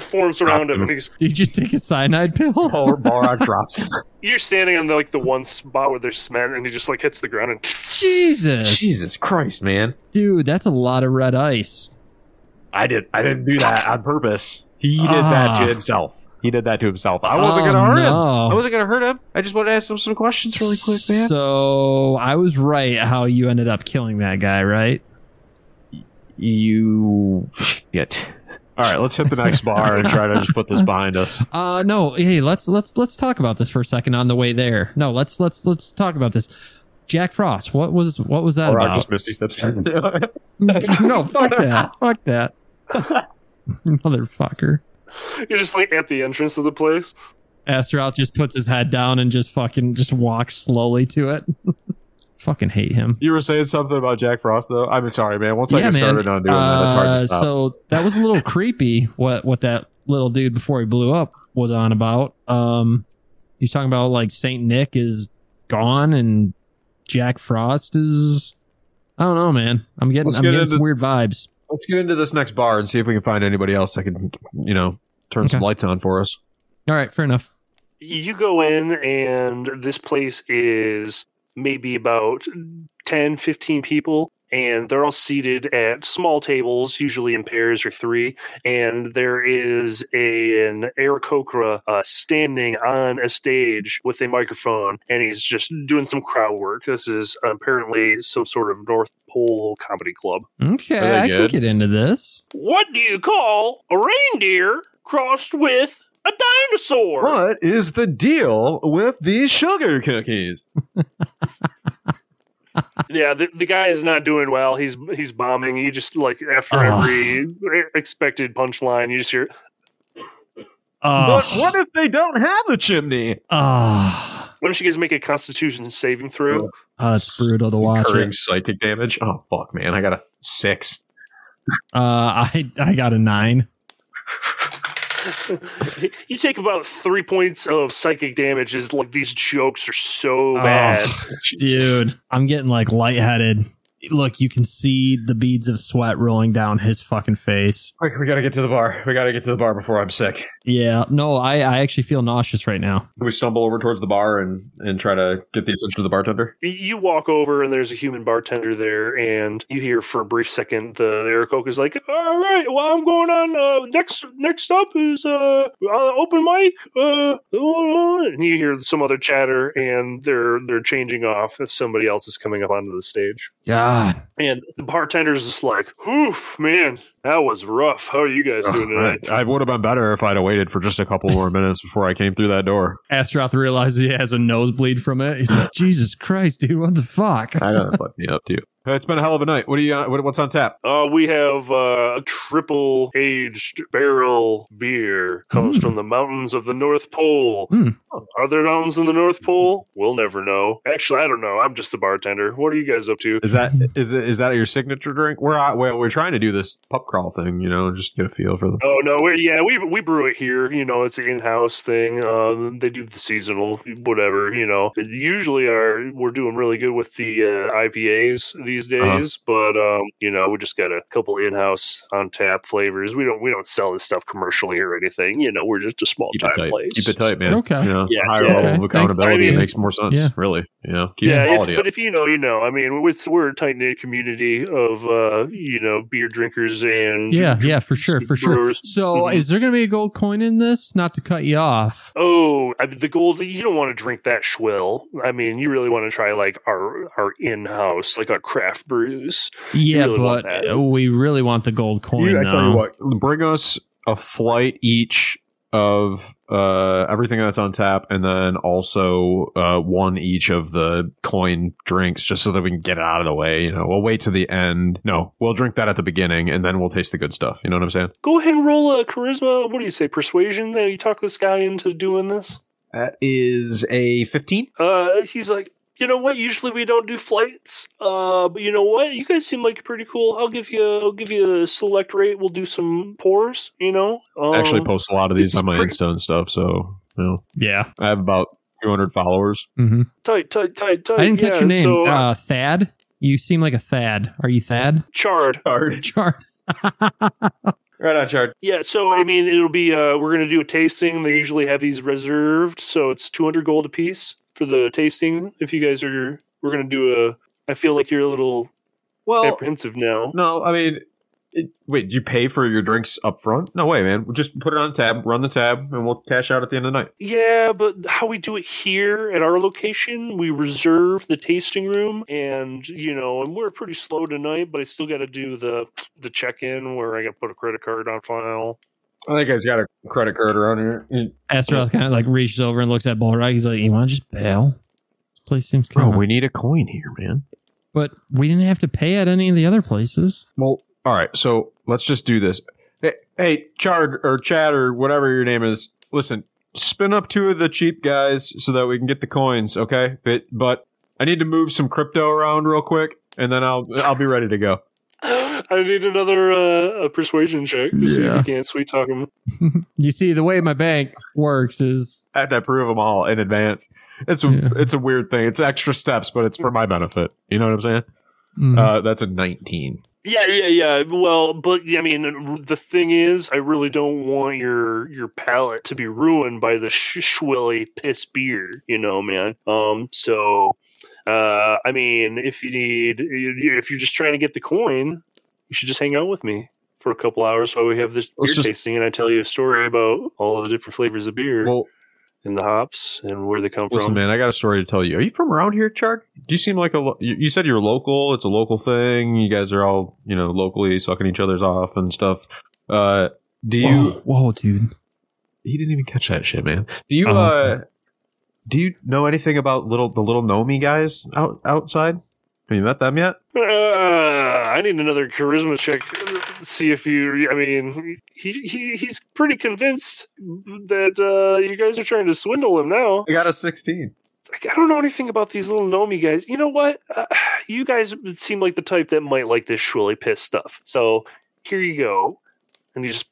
forms around him. And he's, Did you just take a cyanide pill? Oh, Ballraq drops him. you're standing on the, like the one spot where there's cement, and he just like hits the ground and. Jesus, Jesus Christ, man. dude, that's a lot of red ice. I did. I didn't do that on purpose. He did that to Ah. himself. He did that to himself. I wasn't Oh, gonna hurt him. I wasn't gonna hurt him. I just wanted to ask him some questions really quick, man. So I was right how you ended up killing that guy, right? You shit. All right, let's hit the next bar and try to just put this behind us. Uh no, hey, let's let's let's talk about this for a second on the way there. No, let's let's let's talk about this. Jack Frost, what was what was that Or about? just Misty steps. no, fuck that. Fuck that. Motherfucker. You're just like at the entrance of the place. Astaroth just puts his head down and just fucking just walks slowly to it. fucking hate him. You were saying something about Jack Frost, though. I'm sorry, man. Once I get man. started on doing that, it's hard Uh, to stop. So that was a little creepy. What what that little dude before he blew up was on about. Um, he's talking about like Saint Nick is gone and Jack Frost is. I don't know, man. I'm getting Let's I'm get getting some into- weird vibes. Let's get into this next bar and see if we can find anybody else that can, you know, turn some lights on for us. All right, fair enough. You go in, and this place is maybe about 10, 15 people, and they're all seated at small tables, usually in pairs or three. And there is a, an Aarakocra uh, standing on a stage with a microphone, and he's just doing some crowd work. This is apparently some sort of North Pole comedy club. Okay, Are they I can good? get into this. What do you call a reindeer crossed with a dinosaur? What is the deal with these sugar cookies? Yeah, the, the guy is not doing well. He's he's bombing. You just like after Ah. every expected punchline, you just hear But Oh, what if they don't have the chimney? oh, Why don't you guys make a Constitution saving throw? oh, it's brutal to watch Incurring it. psychic damage. Oh fuck, man! I got a six. Uh, I I got a nine. you take about three points of psychic damage. Is like these jokes are so Oh. bad. Dude, I'm getting like lightheaded. Look, you can see the beads of sweat rolling down his fucking face. Quick, we gotta get to the bar. We gotta get to the bar before I'm sick. Yeah, no, I, I actually feel nauseous right now. Can we stumble over towards the bar and and try to get the attention of the bartender? You walk over and there's a human bartender there, and you hear for a brief second the Aarakocra is like, "All right, well, I'm going on. Uh, next, next up is uh, uh open mic." Uh, uh," and you hear some other chatter, and they're they're changing off if somebody else is coming up onto the stage. God. And the bartender's just like, "Oof, man, that was rough. How are you guys doing tonight?" I, I would have been better if I'd have waited for just a couple more minutes before I came through that door. Astaroth realizes he has a nosebleed from it. He's like, Jesus Christ, dude, what the fuck? I know that fucked me up too. Hey, It's been a hell of a night. What do you? Uh, what, what's on tap? Uh, we have uh, a triple aged barrel beer comes Mm. from the mountains of the North Pole. Mm. Are there mountains in the North Pole? We'll never know. Actually, I don't know. I'm just a bartender. What are you guys up to? Is that is is that your signature drink? We're uh, well, we're trying to do this pub crawl thing, you know, just get a feel for the. Oh no, we yeah, we we brew it here. You know, it's an in-house thing. Um, they do the seasonal, whatever. You know, usually are we're doing really good with the uh, IPAs these these Uh-huh. days, but um, you know, we just got a couple in-house on tap flavors. We don't we don't sell this stuff commercially or anything. You know, we're just a small Keep time place. Keep it tight, man. Okay. You know, Yeah, higher yeah. level Okay, of accountability. I mean- makes more sense. Yeah. Really. You know, keep yeah, the if, but if you know, you know. I mean, it's, we're a tight knit community of uh, you know beer drinkers and Yeah, yeah, for sure, for sure. brewers. So, Mhm. is there going to be a gold coin in this? Not to cut you off. Oh, I mean, the gold. You don't want to drink that schwill. I mean, you really want to try like our our in house, like our craft brews. Yeah, really but we really want the gold coin. You- I tell you what, bring us a flight each of uh, everything that's on tap, and then also uh, one each of the coin drinks, just so that we can get it out of the way. You know, we'll wait to the end. No, we'll drink that at the beginning, and then we'll taste the good stuff. You know what I'm saying? Go ahead and roll a charisma. What do you say? Persuasion that you talk this guy into doing this. That is a 15. Uh, he's like, you know what? Usually we don't do flights. Uh, but you know what? You guys seem like pretty cool. I'll give you, I'll give you a select rate. We'll do some pours. You know, um, I actually post a lot of these on my pretty- Insta and stuff, so you know, Yeah. I have about 200 followers. hmm tight, tight, tight, tight. I didn't catch yeah, your name. So, uh, uh, Thad. You seem like a Thad. Are you Thad? Chard. Chart. Right on, Chard. Yeah, so I mean, it'll be uh we're gonna do a tasting. They usually have these reserved, so it's two hundred gold a piece for the tasting. If you guys are, we're gonna do a. I feel like you're a little Well, apprehensive now. No, I mean, it, wait, do you pay for your drinks up front? No way, man. We'll just put it on tab, run the tab, and we'll cash out at the end of the night. Yeah, but how we do it here at our location, we reserve the tasting room, and you know, and we're pretty slow tonight, but I still got to do the the check in where I got to put a credit card on file. I think I've got a credit card around here. Astaroth kind of like reaches over and looks at Ballraq. He's like, "You want to just bail? This place seems kind Bro, of." we need a coin here, man. but we didn't have to pay at any of the other places. Well, all right, so let's just do this. Hey, hey Chard or Chad or whatever your name is, listen, spin up two of the cheap guys so that we can get the coins, okay? But but I need to move some crypto around real quick, and then I'll I'll be ready to go. I need another uh, a persuasion check to see if you can't sweet talk him. you see, the way my bank works is I have to approve them all in advance. It's a Yeah. it's a weird thing. It's extra steps, but it's for my benefit. You know what I'm saying? mm, Uh, that's a 19. Yeah, yeah, yeah. Well, but I mean, the thing is, I really don't want your your palate to be ruined by the sh- schwilly piss beer. You know, man. Um, so, uh, I mean, if you need, if you're just trying to get the coin, you should just hang out with me for a couple hours while we have this beer just- tasting, and I tell you a story about all of the different flavors of beer Well, and the hops and where they come listen, from. Listen, man, I got a story to tell you. Are you from around here, Chard? Do you seem like a? Lo- you, you said you're local. It's a local thing. You guys are all you know locally sucking each other's off and stuff. Uh, do you? whoa, whoa, dude. He didn't even catch that shit, man. Do you? Oh, uh okay. Do you know anything about little the little Nomi guys out outside? Have you met them yet? Uh, I need another charisma check. See if you. I mean, he, he he's pretty convinced that uh, you guys are trying to swindle him now. I got a 16. Like, I don't know anything about these little Nomi guys. You know what? Uh, you guys seem like the type that might like this Shwilly Piss stuff. So here you go. And he just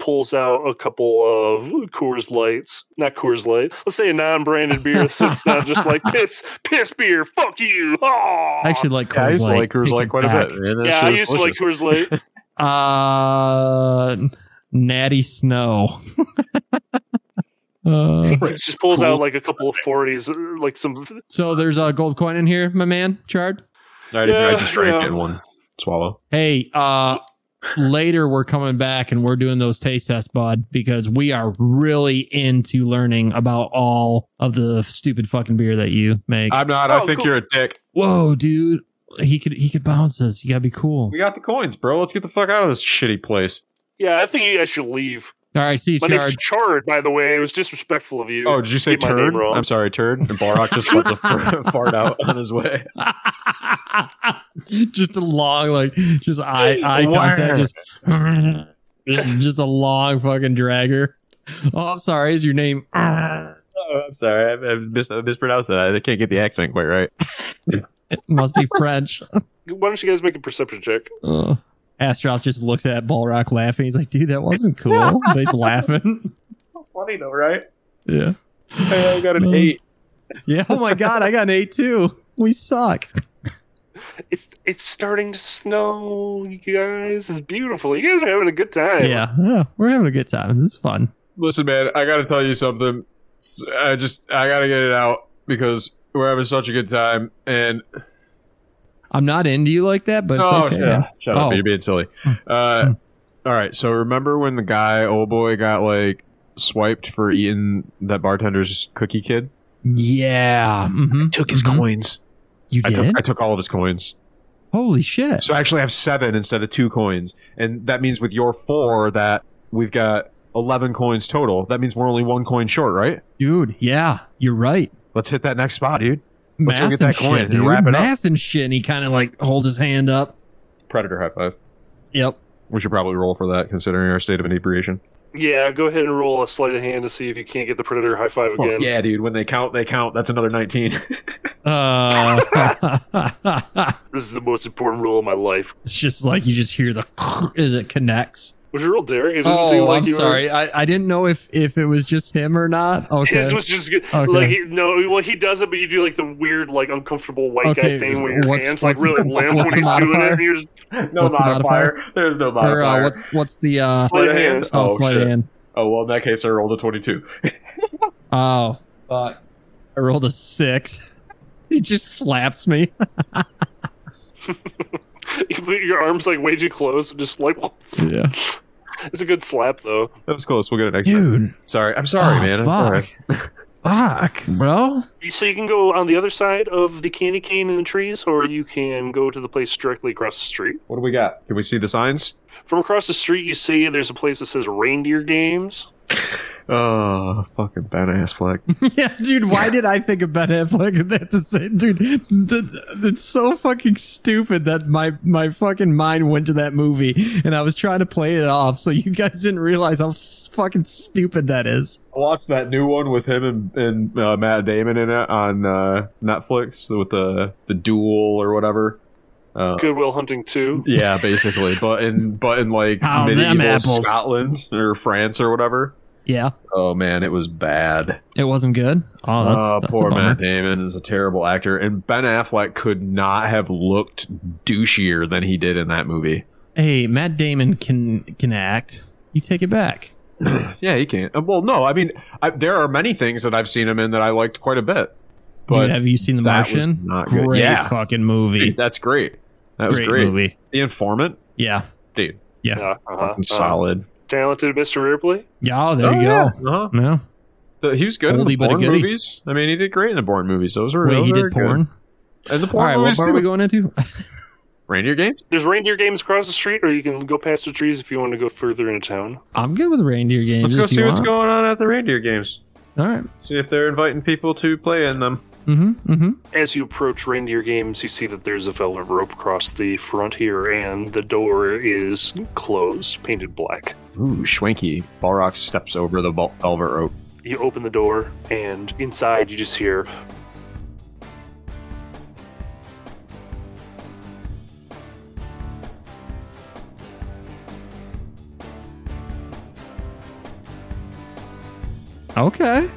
pulls out a couple of Coors Lights. Not Coors Light. Let's say a non-branded beer so it's not just like piss, piss beer. Fuck you. Oh. I actually like Yeah, I Coors used to Light. like Coors Light it quite a bit. Man. Yeah, I was used to like delicious. Coors Light. Uh, Natty Snow. uh, He just pulls Cool. out like a couple of forties, like some. so there's a gold coin in here, my man, Chard. I, I Yeah, just drank yeah. it in one swallow. Hey, uh, later we're coming back and we're doing those taste tests, bud, because we are really into learning about all of the stupid fucking beer that you make. I'm not. Oh, I think cool. you're a dick. Whoa, dude. He could he could bounce us. You gotta be cool. We got the coins, bro. Let's get the fuck out of this shitty place. Yeah, I think you guys should leave. All right, see you, My Chard. name's Chard, by the way. It was disrespectful of you. Oh, did you say Get my name turd? wrong. I'm sorry, turd. And Ballraq just lets a fart out on his way. just a long, like, just eye eye contact, just, just, just a long fucking dragger. Oh, I'm sorry. Is your name? Oh, I'm sorry. I, I, mis- I mispronounced that. I can't get the accent quite right. It must be French. Why don't you guys make a perception check? Uh, Astaroth just looked at Ballraq laughing. He's like, dude, that wasn't cool. but he's laughing. Funny though, right? Yeah. Hey, I got an Uh, eight. Yeah. Oh my God. I got an eight too. We suck. It's it's starting to snow, you guys. It's beautiful. You guys are having a good time. Yeah, yeah, we're having a good time. This is fun. Listen, man, I got to tell you something. I just I got to get it out because we're having such a good time. And I'm not into you like that, but it's oh, okay. yeah. man. shut up, Oh. you're being silly. Uh, all right, so remember when the guy, old boy, got like swiped for eating that bartender's cookie kid? Yeah. hmm Took his Mhm. coins. You I did? took I took all of his coins. Holy shit. So I actually have seven instead of two coins. And that means with your four that we've got 11 coins total. That means we're only one coin short, right? Dude, yeah, you're right. Let's hit that next spot, dude. Let's go Math get that and coin shit, and dude. wrap it up. And shit. And he kind of like holds his hand up. Predator high five. Yep. We should probably roll for that considering our state of inebriation. Yeah, go ahead and roll a sleight of hand to see if you can't get the predator high five again. yeah, dude. When they count, they count. That's another 19. Uh, This is the most important rule of my life. it's just like you just hear the as it connects. Was your roll Derek? It didn't seem Oh, like I'm you were- sorry. I, I didn't know if if it was just him or not. Okay. His was just good. Okay. Like he- no, well he does it, but you do like the weird, like uncomfortable white Okay, guy thing where your what's- hands like really the- limp when the he's doing it. And you're just no What's the modifier. There's no or modifier. uh, what's what's the uh sleight of hand. oh, Oh, sleight of hand. oh, well, in that case, I rolled a 22. Oh fuck! I rolled a six. He just slaps me. You put your arms like way too close, and just like Yeah, it's a good slap though. That was close. We'll get it next time. dude. Sorry. I'm sorry, Oh, man. I'm fuck. sorry. Fuck, bro. So you can go on the other side of the candy cane in the trees, or you can go to the place directly across the street. What do we got? Can we see the signs? From across the street, you see there's a place that says Reindeer Games. Oh, fucking Ben Affleck. Yeah, dude. Why did I think of Ben Affleck at the same? Dude, that, that's so fucking stupid that my my fucking mind went to that movie, and I was trying to play it off, so you guys didn't realize how fucking stupid that is. I watched that new one with him and, and uh, Matt Damon in it on uh, Netflix with the the duel or whatever. Uh, Good Will Hunting 2. yeah, basically, but in but in like Oh, medieval. Scotland or France or whatever. Yeah, Oh man, it was bad. it wasn't good. Oh, that's, Oh, that's poor a. Matt Damon is a terrible actor, and Ben Affleck could not have looked douchier than he did in that movie. Hey, Matt Damon can can act. You take it back. Yeah, he can't. uh, Well, no, I mean, I, there are many things that I've seen him in that I liked quite a bit. But Dude, have you seen The that Martian? not good. Great Yeah. fucking movie. Dude, that's great. That was great, great. movie. The Informant, Yeah. dude, Yeah. Yeah, uh-huh, fucking solid. Talented Mr. Ripley. Yeah, oh, there you yeah. go. Uh-huh. Yeah. The- He was good in the but a Bourne movies. I mean, he did great in the Bourne movies. Those were Wait, those he were did good. porn? And the All Bourne right, what movies bar are we going into? Reindeer games. There's Reindeer Games across the street, or you can go past the trees if you want to go further into town. I'm good with reindeer games. Let's go if you see what's want. going on at the reindeer games. All right. See if they're inviting people to play in them. Mm-hmm. Mm-hmm. As you approach Reindeer Games, you see that there's a velvet rope across the front here, and the door is closed, painted black. Ooh, schwanky. Ballraq steps over the velvet rope. You open the door, and inside you just hear. Okay.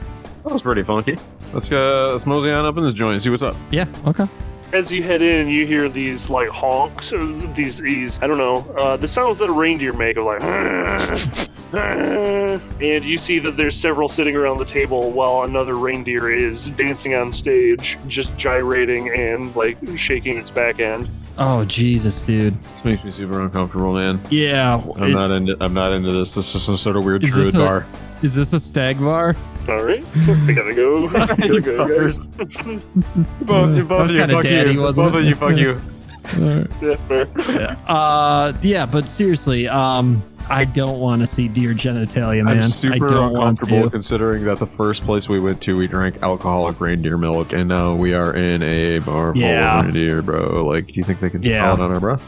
That was pretty funky. Let's go. Let's mosey on up in this joint and see what's up. Yeah. Okay. As you head in, you hear these like honks, uh, these these I don't know, uh, the sounds that a reindeer make of like, and you see that there's several sitting around the table while another reindeer is dancing on stage, just gyrating and like shaking its back end. Oh Jesus, dude. This makes me super uncomfortable, man. Yeah. I'm Is, not into. I'm not into this. This is some sort of weird Is druid bar. is this a stag bar? All right, I gotta go. I gotta go, guys. Both, That was kinda daddy, wasn't Both of you, fuck you. Yeah, fair. Uh, yeah, but seriously, um, I don't want to see deer genitalia, man. I'm super I don't want uncomfortable to. considering that the first place we went to, we drank alcoholic reindeer milk, and now we are in a bar full Yeah. of reindeer, bro. Like, do you think they can smell Yeah. it on our breath?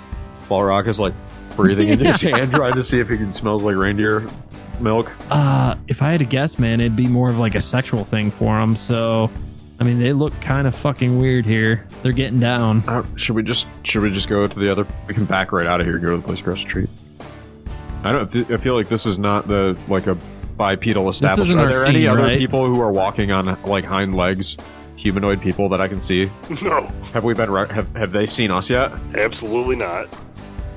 Ballraq is like breathing into his hand, trying to see if he can smells like reindeer milk. Uh, if I had to guess, man, it'd be more of like a sexual thing for him. So, I mean, they look kind of fucking weird here. They're getting down. Uh, should we just should we just go to the other? We can back right out of here, and go to the place across the street. I don't. I feel like this is not the like a bipedal establishment. Are our there any scene, other right? people who are walking on like hind legs humanoid people that I can see? No, Have we been? Re- have Have they seen us yet? absolutely not.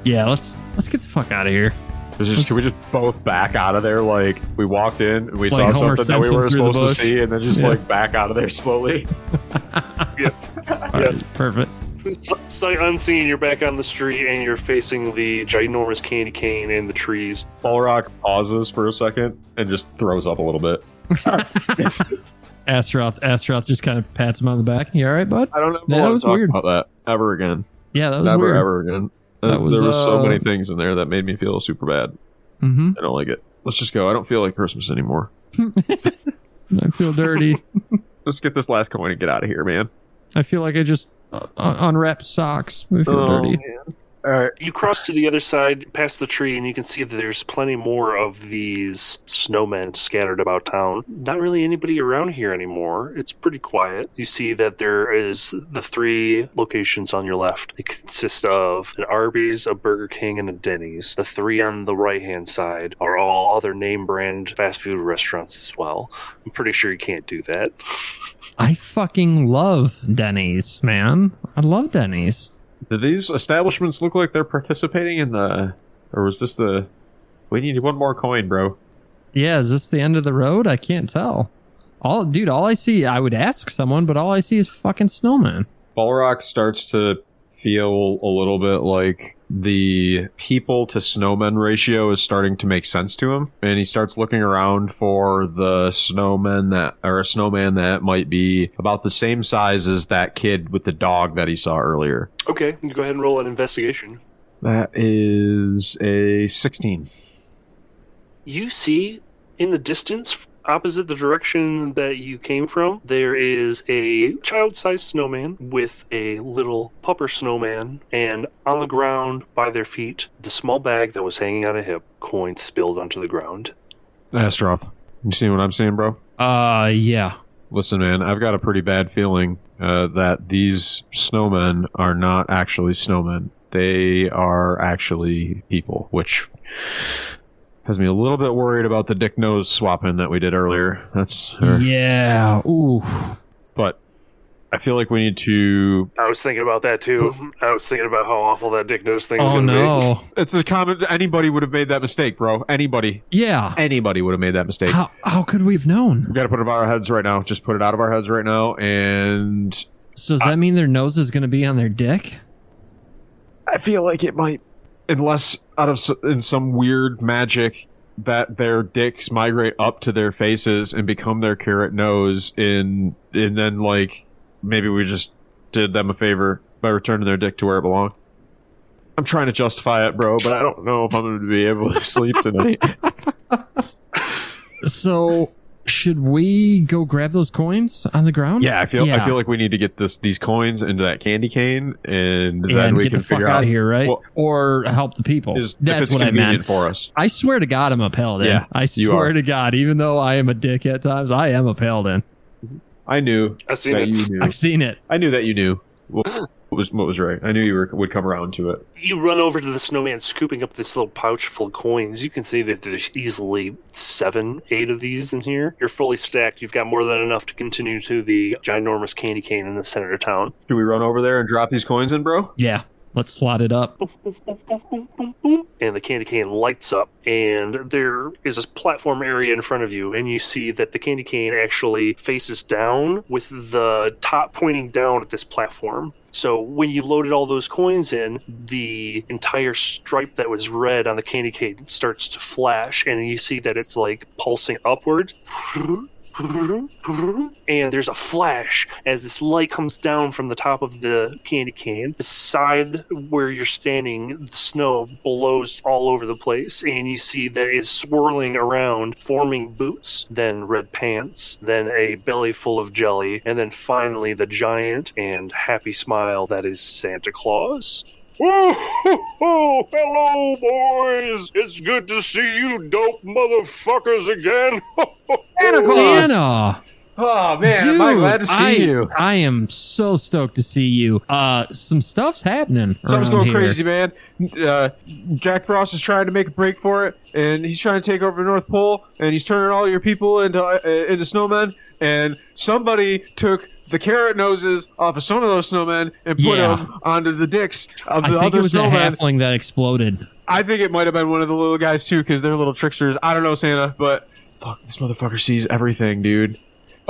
Yeah, let's let's get the fuck out of here. Is just, can we just both back out of there? Like we walked in, and we Like saw Homer something that we Simpson were through the supposed to bush? see, and then just Yeah. like back out of there slowly. All right, perfect. S- Sight unseen, you're back on the street and you're facing the ginormous candy cane in the trees. Ballraq pauses for a second and just throws up a little bit. Astaroth Astaroth just kind of pats him on the back. You all right, bud? I don't ever That want was talk weird. about that ever again. Yeah, that was Never weird. ever again. Uh, That was, there was so uh, many things in there that made me feel super bad. Mm-hmm. I don't like it. Let's just go. I don't feel like Christmas anymore. I feel dirty. Let's get this last coin and get out of here, man. I feel like I just uh, unwrapped socks. I feel Oh, dirty. man. All right. You cross to the other side, past the tree, and you can see that there's plenty more of these snowmen scattered about town. Not really anybody around here anymore. It's pretty quiet. You see that there is the three locations on your left. It consists of an Arby's, a Burger King, and a Denny's. The three on the right hand side are all other name brand fast food restaurants as well. I'm pretty sure you can't do that. I fucking love Denny's, man. I love Denny's. Do these establishments look like they're participating in the, or was this the? We need one more coin, bro. Yeah, is this the end of the road? I can't tell. All dude, all I see I would ask someone, but all I see is fucking snowman. Balrock starts to feel a little bit like the people to snowmen ratio is starting to make sense to him. And he starts looking around for the snowman that or a snowman that might be about the same size as that kid with the dog that he saw earlier. Okay, go ahead and roll an investigation. that is a 16 you see in the distance opposite the direction that you came from there is a child-sized snowman with a little pupper snowman and on the ground by their feet the small bag that was hanging on a hip coin spilled onto the ground Astaroth you see what I'm saying bro Uh yeah. Listen, man, I've got a pretty bad feeling uh, that these snowmen are not actually snowmen. They are actually people, which has me a little bit worried about the dick nose swapping that we did earlier. That's, uh, Yeah. Ooh. but I feel like we need to. i was thinking about that too i was thinking about how awful that dick nose thing is Oh going to be no. It's a common. Anybody would have made that mistake, bro. Anybody, Yeah. anybody would have made that mistake. How how could we have known? We got to put it out of our heads right now. Just put it out of our heads right now, and So does that mean their nose is gonna be on their dick? I feel like it might, unless out of in some weird magic that their dicks migrate up to their faces and become their carrot nose, in and then like maybe we just did them a favor by returning their dick to where it belonged. I'm trying to justify it, bro, but I don't know if I'm going to be able to sleep tonight. So should we go grab those coins on the ground? yeah, I feel I feel like we need to get this these coins into that candy cane, and then we get can the fuck figure out out of here, right? Well, or help the people. is, if That's it's what I meant. for us. I swear to God, I'm a paladin. Yeah, I you swear are. to God, even though I am a dick at times, I am a paladin. I knew i've seen that it you knew. I've seen it. I knew that you knew what what was what was right. I knew you were, would come around to it. You run over to the snowman, scooping up this little pouch full of coins. You can see that there's easily seven, eight of these in here. You're fully stacked. You've got more than enough to continue to the ginormous candy cane in the center of town. Do we run over there and drop these coins in, bro? Yeah, let's slot it up. And the candy cane lights up, and there is this platform area in front of you, and you see that the candy cane actually faces down with the top pointing down at this platform. So when you loaded all those coins in, the entire stripe that was red on the candy cane starts to flash, and you see that it's like pulsing upward. And there's a flash as this light comes down from the top of the candy cane. Beside where you're standing, the snow blows all over the place, and you see that it's swirling around, forming boots, then red pants, then a belly full of jelly, and then finally the giant and happy smile that is Santa Claus. Oh, hello, boys! It's good to see you, dope motherfuckers, again. Santa! Oh man, Dude, I'm glad to see I, you. I am so stoked to see you. Uh, some stuff's happening. Something's going here. crazy, man. Uh, Jack Frost is trying to make a break for it, and he's trying to take over the North Pole, and he's turning all your people into uh, into snowmen. And somebody took the carrot noses off of some of those snowmen and put Yeah. them onto the dicks of the I think other it was a snowmen. halfling that exploded. I think it might have been one of the little guys too, because they're little tricksters. I don't know, Santa, but fuck, this motherfucker sees everything, dude.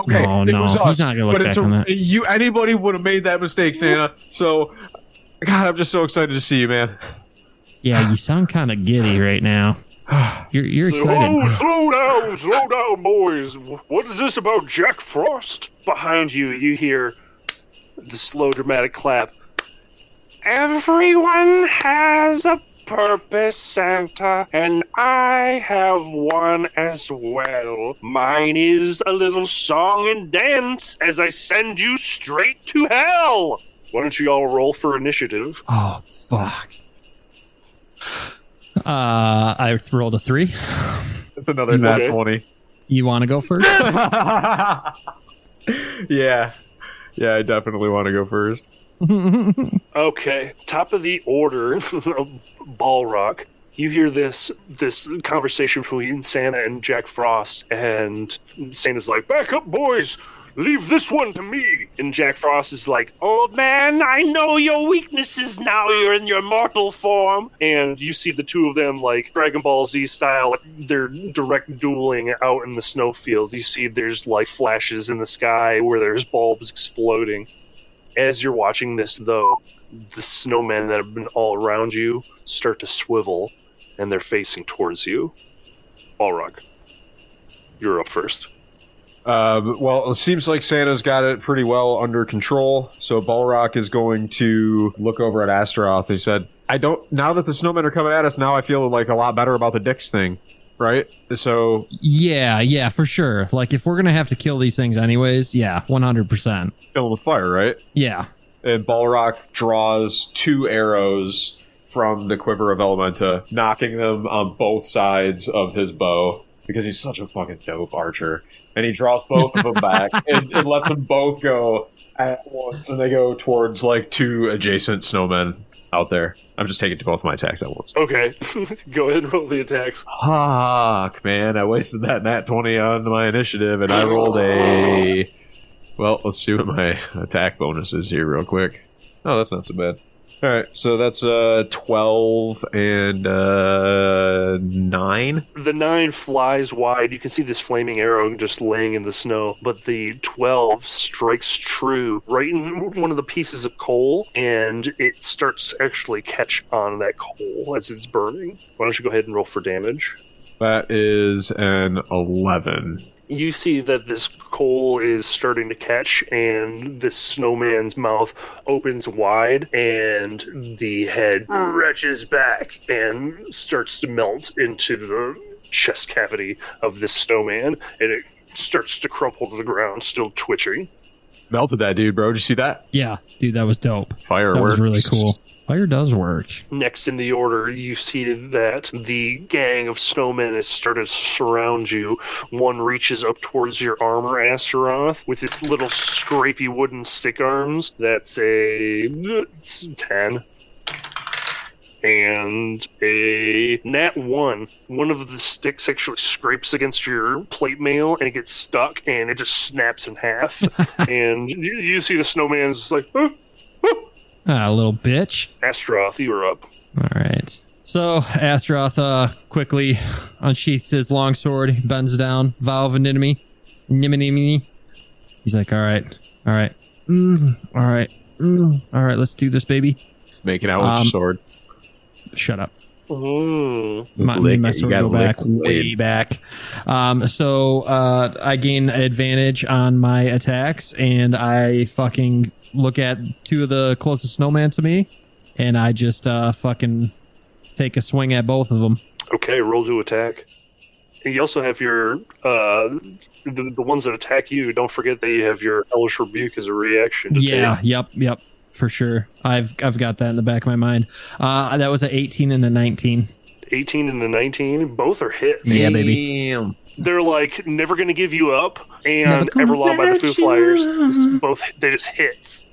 Okay, No, it no, was he's us, not gonna look but it's back on that. you. Anybody would have made that mistake, Santa. So, God, I'm just so excited to see you, man. Yeah, you sound kind of giddy right now. You're you're Whoa, excited. slow down, slow down, boys. What is this about Jack Frost? Behind you, you hear the slow, dramatic clap. Everyone has a purpose, Santa, and I have one as well. Mine is a little song and dance as I send you straight to hell. Why don't you all roll for initiative? Oh fuck. Uh, I rolled a three. It's another nat Okay. twenty. You want to go first? yeah, yeah, I definitely want to go first. Okay, top of the order, Ballraq. You hear this this conversation between Santa and Jack Frost, and Santa's like, "Back up, boys! Leave this one to me." And Jack Frost is like, "Old man, I know your weaknesses now. You're in your mortal form." And you see the two of them, like Dragon Ball Z style, they're direct dueling out in the snowfield. You see there's like flashes in the sky where there's bulbs exploding as you're watching this, though, the snowmen that have been all around you start to swivel, and they're facing towards you. Ballraq, you're up first. Um, well, it seems like Santa's got it pretty well under control. So Ballraq is going to look over at Astaroth. He said, "I don't. Now that the snowmen are coming at us, now I feel like a lot better about the Dix thing, right? So yeah, yeah, for sure. Like if we're gonna have to kill these things anyways, yeah, one hundred percent. fill with fire, right? Yeah. Uh, and Ballraq draws two arrows from the quiver of Elementa, knocking them on both sides of his bow because he's such a fucking dope archer. And he draws both of them back and, and lets them both go at once, and they go towards like two adjacent snowmen out there. I'm just taking to both my attacks at once. Okay, go ahead and roll the attacks. Fuck, man! I wasted that nat twenty on my initiative, and I rolled a. Well, let's see what my attack bonus is here, real quick. Oh, that's not so bad. All right, so that's uh twelve and uh nine. The nine flies wide. You can see this flaming arrow just laying in the snow, but the 12 strikes true right in one of the pieces of coal, and it starts to actually catch on that coal as it's burning. Why don't you go ahead and roll for damage? That is an eleven. You see that this coal is starting to catch and this snowman's mouth opens wide and the head retches back and starts to melt into the chest cavity of this snowman and it starts to crumple to the ground still twitching Melted that dude, bro. Did you see that? Yeah, dude, that was dope. That Fireworks. was really cool. Fire does work. Next in the order, you see that the gang of snowmen has started to surround you. One reaches up towards your armor, Astaroth, with its little scrapey wooden stick arms. That's a it's 10. And a nat 1. One of the sticks actually scrapes against your plate mail and it gets stuck and it just snaps in half. and you, you see the snowman's like, "Huh, Ah, little bitch. Astaroth, you are up. All right. So Astaroth uh, quickly unsheaths his longsword, he bends down, vow of enmity. Nimini. He's like, all right, all right, mm, all right, mm, all right. Let's do this, baby. Making out with Um, your sword. Shut up. Mm. Just my, lick my sword go back way back. Um, so uh, I gain advantage on my attacks, and I fucking look at two of the closest snowman to me, and I just uh, fucking take a swing at both of them. Okay, roll to attack. And you also have your uh, the, the ones that attack you. Don't forget that you have your hellish rebuke as a reaction. To Yeah, take. yep, yep, for sure. I've I've got that in the back of my mind. Uh, that was an 18 and a 19. 18 and a 19. Both are hits. Yeah, baby. Damn. They're like never gonna give you up and gonna by the Foo you Flyers. both they just hits.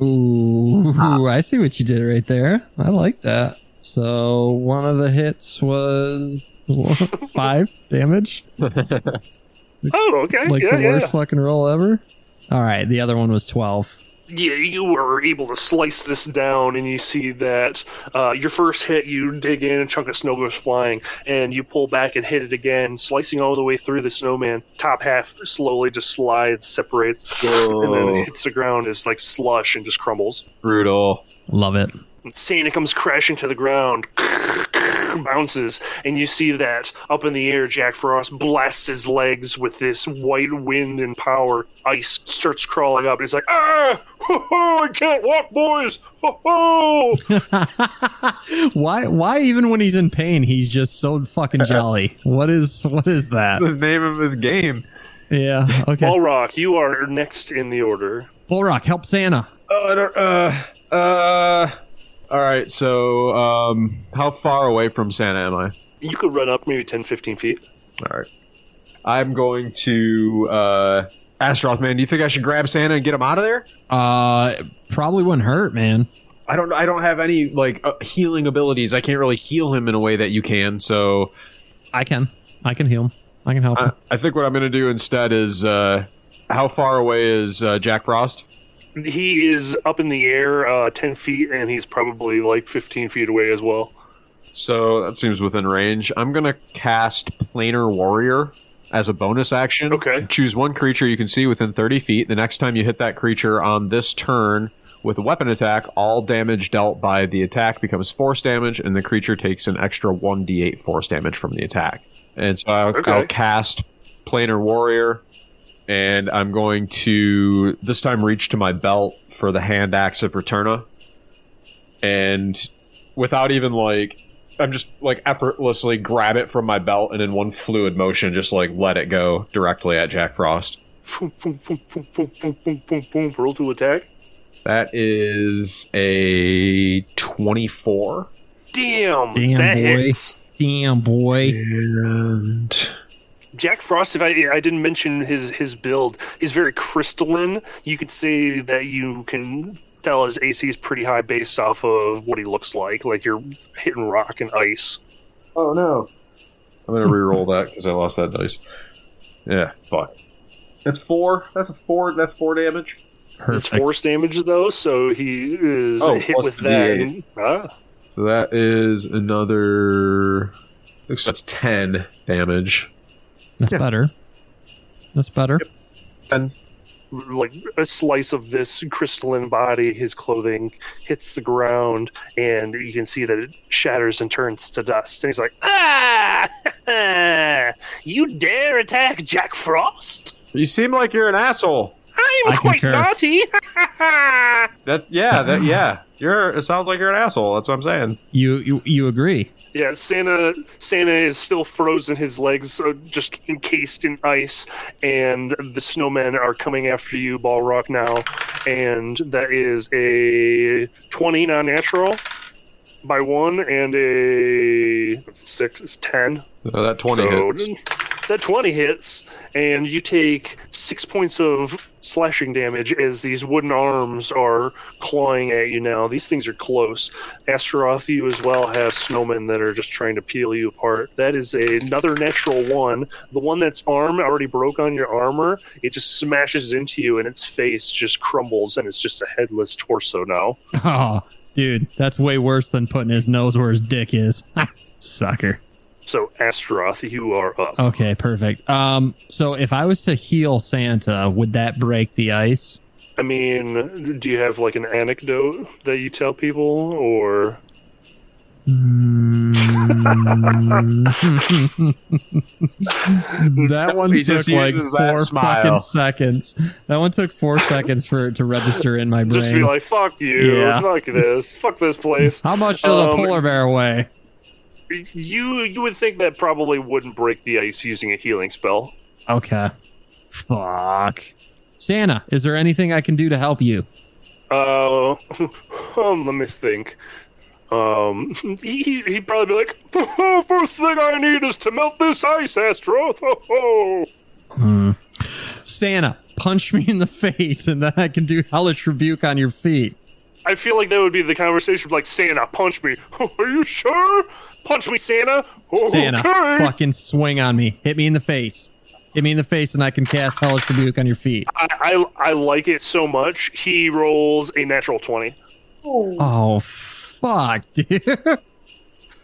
Ooh, I see what you did right there. I like that. So one of the hits was five damage, Oh, okay. like yeah, the yeah. worst fucking roll ever. All right, the other one was twelve. Yeah, you were able to slice this down, and you see that uh, your first hit, you dig in, a chunk of snow goes flying, and you pull back and hit it again, slicing all the way through the snowman. Top half slowly just slides, separates, and then it hits the ground as like slush and just crumbles. Brutal. Love it. And Santa comes crashing to the ground, bounces, and you see that up in the air, Jack Frost blasts his legs with this white wind and power. Ice starts crawling up. He's like, ah, ho, ho, I can't walk, boys. Ho, ho. why? Why even when he's in pain, he's just so fucking jolly? What is? What is that? The name of his game. Yeah. Okay. Ballraq, you are next in the order. Ballraq, help Santa. Oh, I don't. Uh. Uh. All right. So, um, how far away from Santa am I? You could run up maybe 10, 15 feet. All right. I'm going to. uh Astaroth, man, do you think I should grab Santa and get him out of there? Uh, probably wouldn't hurt, man. I don't. I don't have any like uh, healing abilities. I can't really heal him in a way that you can. So I can. I can heal him. I can help him. I, I think what I'm going to do instead is, uh how far away is uh, Jack Frost? He is up in the air uh, 10 feet, and he's probably like 15 feet away as well. So that seems within range. I'm going to cast Planar Warrior as a bonus action. Okay. Choose one creature you can see within 30 feet. The next time you hit that creature on this turn with a weapon attack, all damage dealt by the attack becomes force damage, and the creature takes an extra 1d8 force damage from the attack. And so I'll, Okay. I'll cast Planar Warrior, and I'm going to this time reach to my belt for the hand axe of Returna, and without even like, I'm just like effortlessly grab it from my belt and in one fluid motion, just like let it go directly at Jack Frost. Roll to attack. That is a twenty-four. Damn, Damn that boy. hits. Damn boy. And Jack Frost, if I I didn't mention his his build, he's very crystalline. You could say that you can tell his AC is pretty high based off of what he looks like. Like you're hitting rock and ice. oh no. I'm going to re-roll that cuz I lost that dice. Yeah, fuck. That's 4. That's a 4. That's 4 damage. It's Perfect. force damage though, so he is Oh, hit with that. And- ah, So that is another looks that's 10 damage. That's better. That's better. 10 like a slice of this crystalline body, his clothing hits the ground, and you can see that it shatters and turns to dust. And he's like, "Ah, you dare attack Jack Frost? You seem like you're an asshole. I'm I quite concur. naughty." That yeah, that yeah. You're it sounds like you're an asshole. That's what I'm saying. You you you agree? Yeah, Santa Santa is still frozen. His legs are just encased in ice, and the snowmen are coming after you, Ballraq now, and that is a twenty non-natural by one, and a that's a six is ten. That 20 so hits. That twenty hits, and you take six points of slashing damage as these wooden arms are clawing at you now. These things are close. Astaroth, you as well have snowmen that are just trying to peel you apart. That is another natural one. The one that's arm already broke on your armor, it just smashes into you and its face just crumbles and it's just a headless torso now. Oh, dude, that's way worse than putting his nose where his dick is. Sucker. So Astaroth, you are up. Okay, perfect. Um, so if I was to heal Santa, would that break the ice? I mean, do you have like an anecdote that you tell people or that one He took like four fucking seconds. That one took four seconds for it to register in my brain. just be like, "Fuck you, Yeah. fuck this, fuck this place." How much does a Um, polar bear weigh? You you would think that probably wouldn't break the ice using a healing spell. Okay. Fuck. Santa, is there anything I can do to help you? Uh, um, let me think. Um, he he- he'd probably be like, oh, first thing I need is to melt this ice, Astaroth. Oh, oh. Hmm. Santa, punch me in the face, and then I can do hellish rebuke on your feet. I feel like that would be the conversation. Like Santa, punch me. Are you sure? Punch me, Santa. Santa, Okay. fucking swing on me. Hit me in the face. Hit me in the face, and I can cast hellish rebuke on your feet. I, I I like it so much. He rolls a natural twenty. Oh, fuck, dude.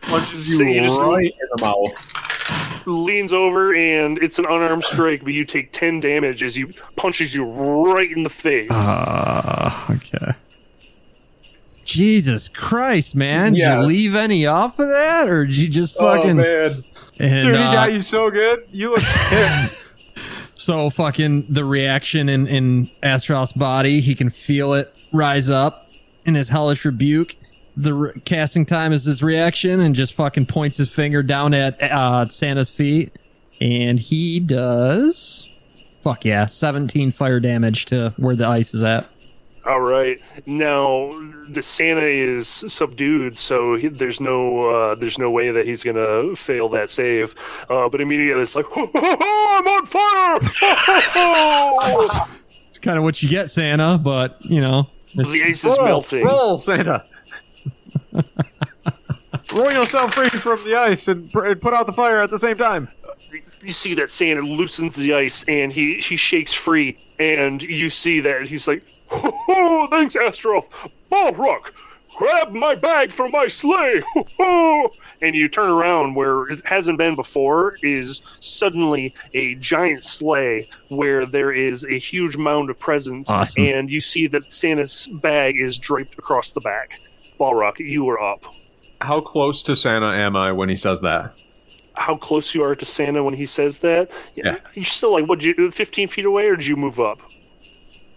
Punches So you you just- right in the mouth. Leans over and it's an unarmed strike, but you take ten damage as he punches you right in the face. Uh, okay. Jesus Christ, man! Did you leave any off of that, or did you just fucking? oh man, and dude, he uh, got you so good. You look pissed. So fucking the reaction in in Astaroth's body, he can feel it rise up in his hellish rebuke. The re- casting time is his reaction, and just fucking points his finger down at uh, Santa's feet, and he does. Fuck yeah, seventeen fire damage to where the ice is at. All right. Now the Santa is subdued, so he, there's no uh, there's no way that he's gonna fail that save. Uh, but immediately it's like, I'm on fire! It's kind of what you get, Santa, but you know, it's- the ice is roll, melting. roll, Santa. roll yourself free from the ice and, and put out the fire at the same time. you see that Santa loosens the ice and he he shakes free, and you see that he's like, "Oh, thanks, Astaroth. Ballraq, grab my bag from my sleigh." And you turn around where it hasn't been before is suddenly a giant sleigh where there is a huge mound of presents, Awesome. and you see that Santa's bag is draped across the back. Ballraq, you are up. How close to Santa am I when he says that? how close you are to Santa when he says that. Yeah. You're still like, what, you, 15 feet away, or did you move up?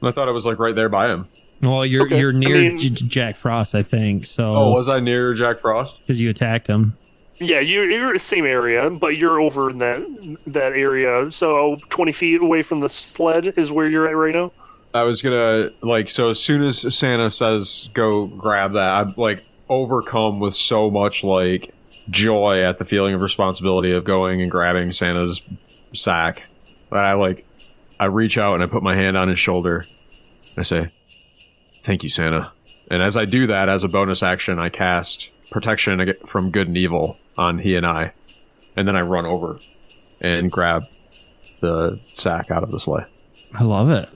I thought I was like right there by him. well, you're Okay, you're I near mean- J- J- Jack Frost, I think. So Oh, So was I near Jack Frost? because you attacked him. Yeah, you're, you're in the same area, but you're over in that that area. So 20 feet away from the sled is where you're at right now? I was gonna like so as soon as Santa says go grab that, I'm like overcome with so much like joy at the feeling of responsibility of going and grabbing Santa's sack that I like I reach out and I put my hand on his shoulder. I say, "Thank you, Santa." And as I do that, as a bonus action, I cast protection from good and evil on he and I, and then I run over and grab the sack out of the sleigh. I love it.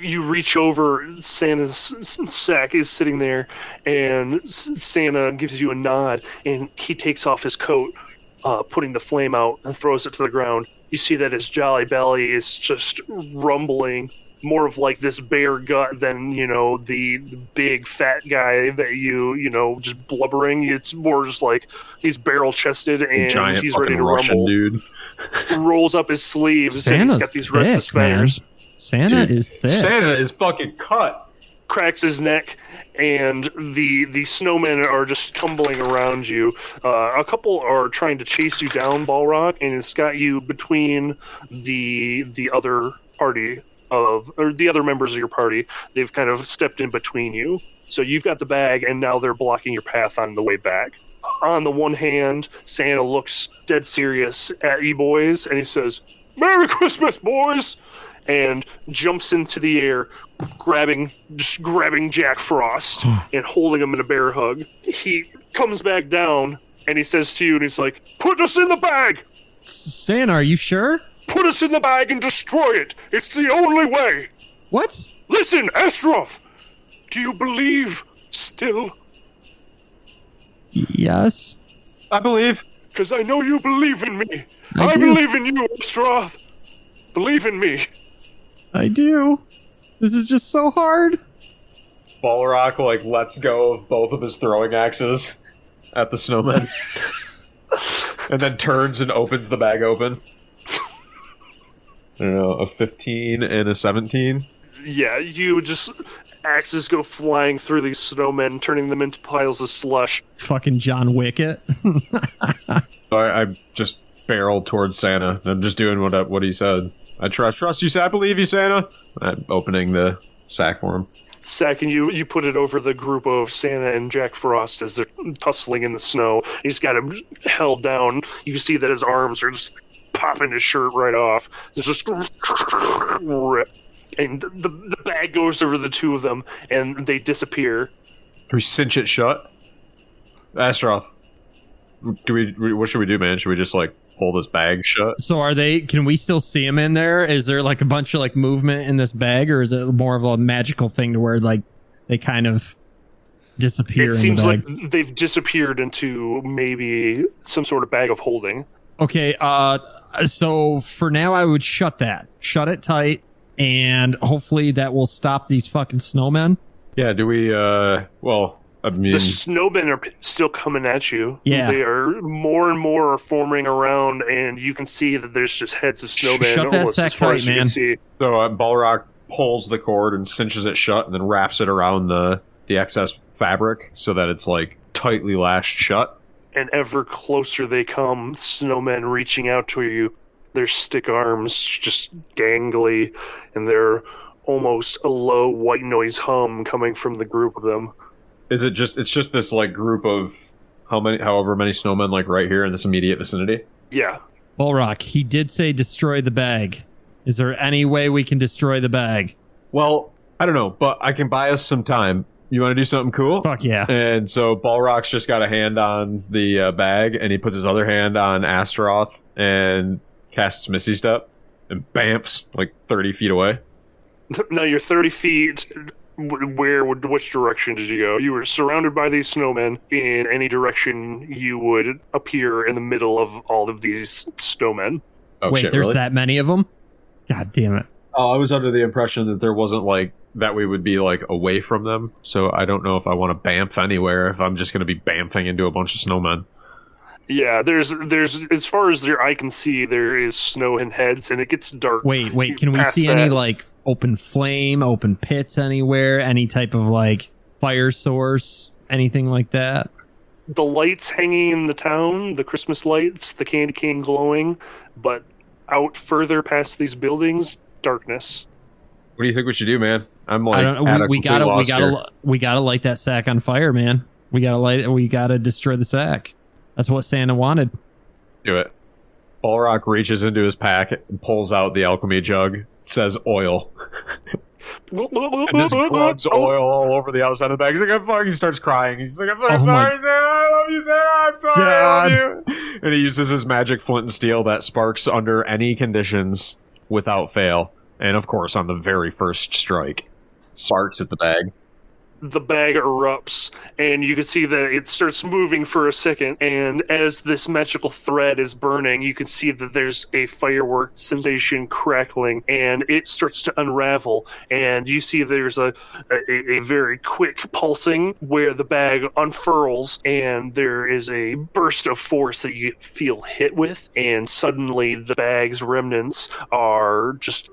you reach over santa's sack is sitting there and santa gives you a nod and he takes off his coat uh, putting the flame out and throws it to the ground you see that his jolly belly is just rumbling more of like this bare gut than you know the big fat guy that you you know just blubbering it's more just like he's barrel chested and Giant he's ready to Russian rumble dude. rolls up his sleeves and he's Santa's got these red thick, suspenders man. Santa Dude, is thick. Santa is fucking cut. Cracks his neck, and the the snowmen are just tumbling around you. Uh, a couple are trying to chase you down, Ballraq, and it's got you between the the other party of or the other members of your party. They've kind of stepped in between you, so you've got the bag, and now they're blocking your path on the way back. On the one hand, Santa looks dead serious at you boys, and he says, "Merry Christmas, boys!" And jumps into the air, grabbing just grabbing Jack Frost hmm. and holding him in a bear hug. He comes back down and he says to you, and he's like, "Put us in the bag! Santa, are you sure? Put us in the bag and destroy it! It's the only way! What? Listen, Astaroth, do you believe still? Yes. I believe. Because I know you believe in me. I I, believe in you, Astaroth. Believe in me." I do. This is just so hard. Ballraq like lets go of both of his throwing axes at the snowman, and then turns and opens the bag open. I don't know, a fifteen and a seventeen. Yeah, you just axes go flying through these snowmen, turning them into piles of slush. Fucking John Wicket. So I, I just barreled towards Santa. I'm just doing what I, what he said. I trust trust you. I believe you, Santa. I'm opening the sack for him. sack and you you put it over the group of Santa and Jack Frost as they're tussling in the snow. He's got him held down. You see that his arms are just popping his shirt right off. It's just rip. And the, the bag goes over the two of them, and they disappear. Do we cinch it shut? Astaroth, do we? What should we do, man? Should we just like pull this bag shut? So are they? Can we still see them in there? Is there like a bunch of like movement in this bag, or is it more of a magical thing to where like they kind of disappear? It seems like they've disappeared into maybe some sort of bag of holding. Okay, uh, so for now, I would shut that, shut it tight, and hopefully that will stop these fucking snowmen. Yeah. Do we? uh Well, I mean, The snowmen are still coming at you. Yeah. They are more and more are forming around, and you can see that there's just heads of snowmen Shut almost sack as far tight, as you man. can see. so uh, Ballraq pulls the cord and cinches it shut, and then wraps it around the the excess fabric so that it's like tightly lashed shut. And ever closer they come, snowmen reaching out to you. Their stick arms just gangly, and they're almost a low white noise hum coming from the group of them. Is it just? It's just this like group of how many, however many snowmen, like right here in this immediate vicinity. Yeah, Ballraq, he did say destroy the bag. Is there any way we can destroy the bag? Well, I don't know, but I can buy us some time. You want to do something cool? Fuck yeah. And so Ballraq's just got a hand on the uh, bag, and he puts his other hand on Astaroth and casts Misty Step, and bamps like thirty feet away. No, you're 30 feet. Wh- Where, would- which direction did you go? You were surrounded by these snowmen. In any direction, you would appear in the middle of all of these snowmen. Oh Wait, shit! there's really? that many of them? God damn it. Oh, I was under the impression that there wasn't like that we would be like away from them. So I don't know if I want to bamf anywhere. If I'm just going to be bamfing into a bunch of snowmen. Yeah, there's, there's, as far as your eye can see, there is snow and heads, and it gets dark. Wait, wait, can we Past see any like open flame, open pits anywhere? Any type of like fire source? Anything like that? the lights hanging in the town, the Christmas lights, the candy cane glowing, but out further past these buildings, darkness. What do you think we should do, man? I'm like, I don't know. We, we gotta, we gotta, here. we gotta light that sack on fire, man. We gotta light it. We gotta destroy the sack. That's what Santa wanted. do it. Ballraq reaches into his pack and pulls out the alchemy jug. Says oil. And plugs Oh, oil all over the outside of the bag. He's like, I'm fucking, he starts crying. He's like, I'm, I'm Oh my- sorry, Santa. I love you, Santa. I'm sorry. I love you. And he uses his magic flint and steel that sparks under any conditions without fail. And of course, on the very first strike, sparks at the bag. The bag erupts and you can see that it starts moving for a second and as this magical thread is burning you can see that there's a firework sensation crackling and it starts to unravel and you see there's a, a, a very quick pulsing where the bag unfurls and there is a burst of force that you feel hit with and suddenly the bag's remnants are just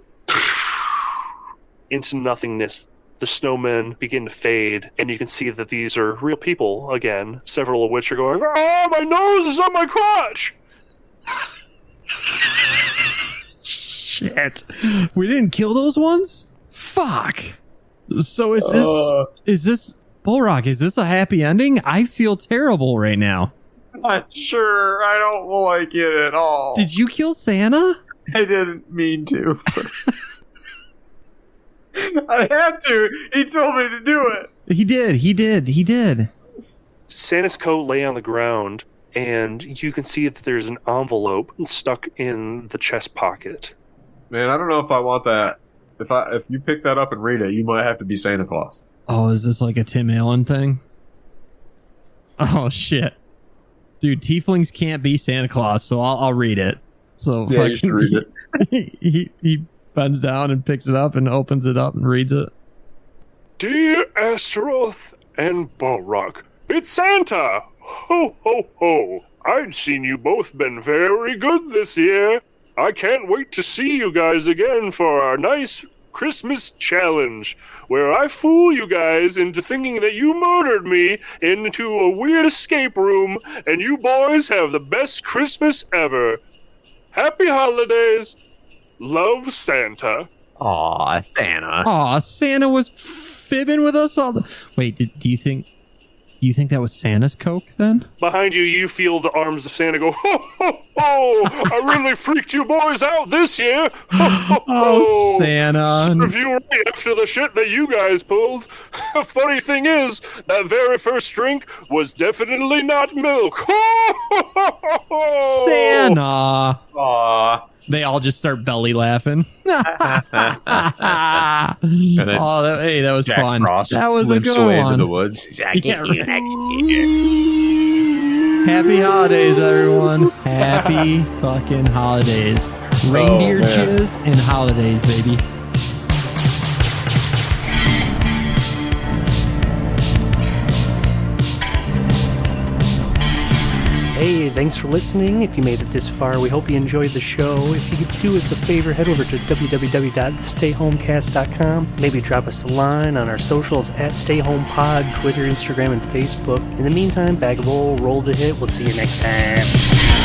into nothingness the snowmen begin to fade, and you can see that these are real people again, several of which are going, Oh, my nose is on my crotch! Shit. We didn't kill those ones? Fuck. So is this Uh. is this Ballraq, is this a happy ending? I feel terrible right now. Not sure. I don't like it at all. Did you kill Santa? I didn't mean to. I had to. He told me to do it. He did, he did, he did. Santa's coat lay on the ground, and you can see that there's an envelope stuck in the chest pocket. Man, I don't know if I want that. If I if you pick that up and read it, you might have to be Santa Claus. Oh, is this like a Tim Allen thing? Oh shit. Dude, tieflings can't be Santa Claus, so I'll, I'll read it. So Yeah, you should read it. he, he bends down and picks it up and opens it up and reads it. Dear Astaroth and Ballraq, it's Santa! Ho ho ho! I'd seen you both been very good this year. I can't wait to see you guys again for our nice Christmas challenge, where I fool you guys into thinking that you murdered me into a weird escape room, and you boys have the best Christmas ever. Happy holidays! Love Santa. Aw, Santa. Aw, Santa was fibbing with us all the. Wait, did, do you think? Do you think that was Santa's coke then? Behind you, you feel the arms of Santa go, ho, ho, ho! I really freaked you boys out this year! Ho, ho, Oh, ho! Santa! Serve you right after the shit that you guys pulled. Funny thing is, that very first drink was definitely not milk. Santa! Aw. They all just start belly laughing. oh, that, hey, that was Jack fun. Frost that was a good away one. into the woods. He's Yeah, right. next year." Happy holidays, everyone. Happy fucking holidays. Oh, Reindeer Oh, man. jizz and holidays, baby. Hey, thanks for listening. If you made it this far, we hope you enjoyed the show. If you could do us a favor, head over to www.stayhomecast.com. Maybe drop us a line on our socials at StayHomePod, Twitter, Instagram, and Facebook. In the meantime, bag of old, roll the hit. We'll see you next time.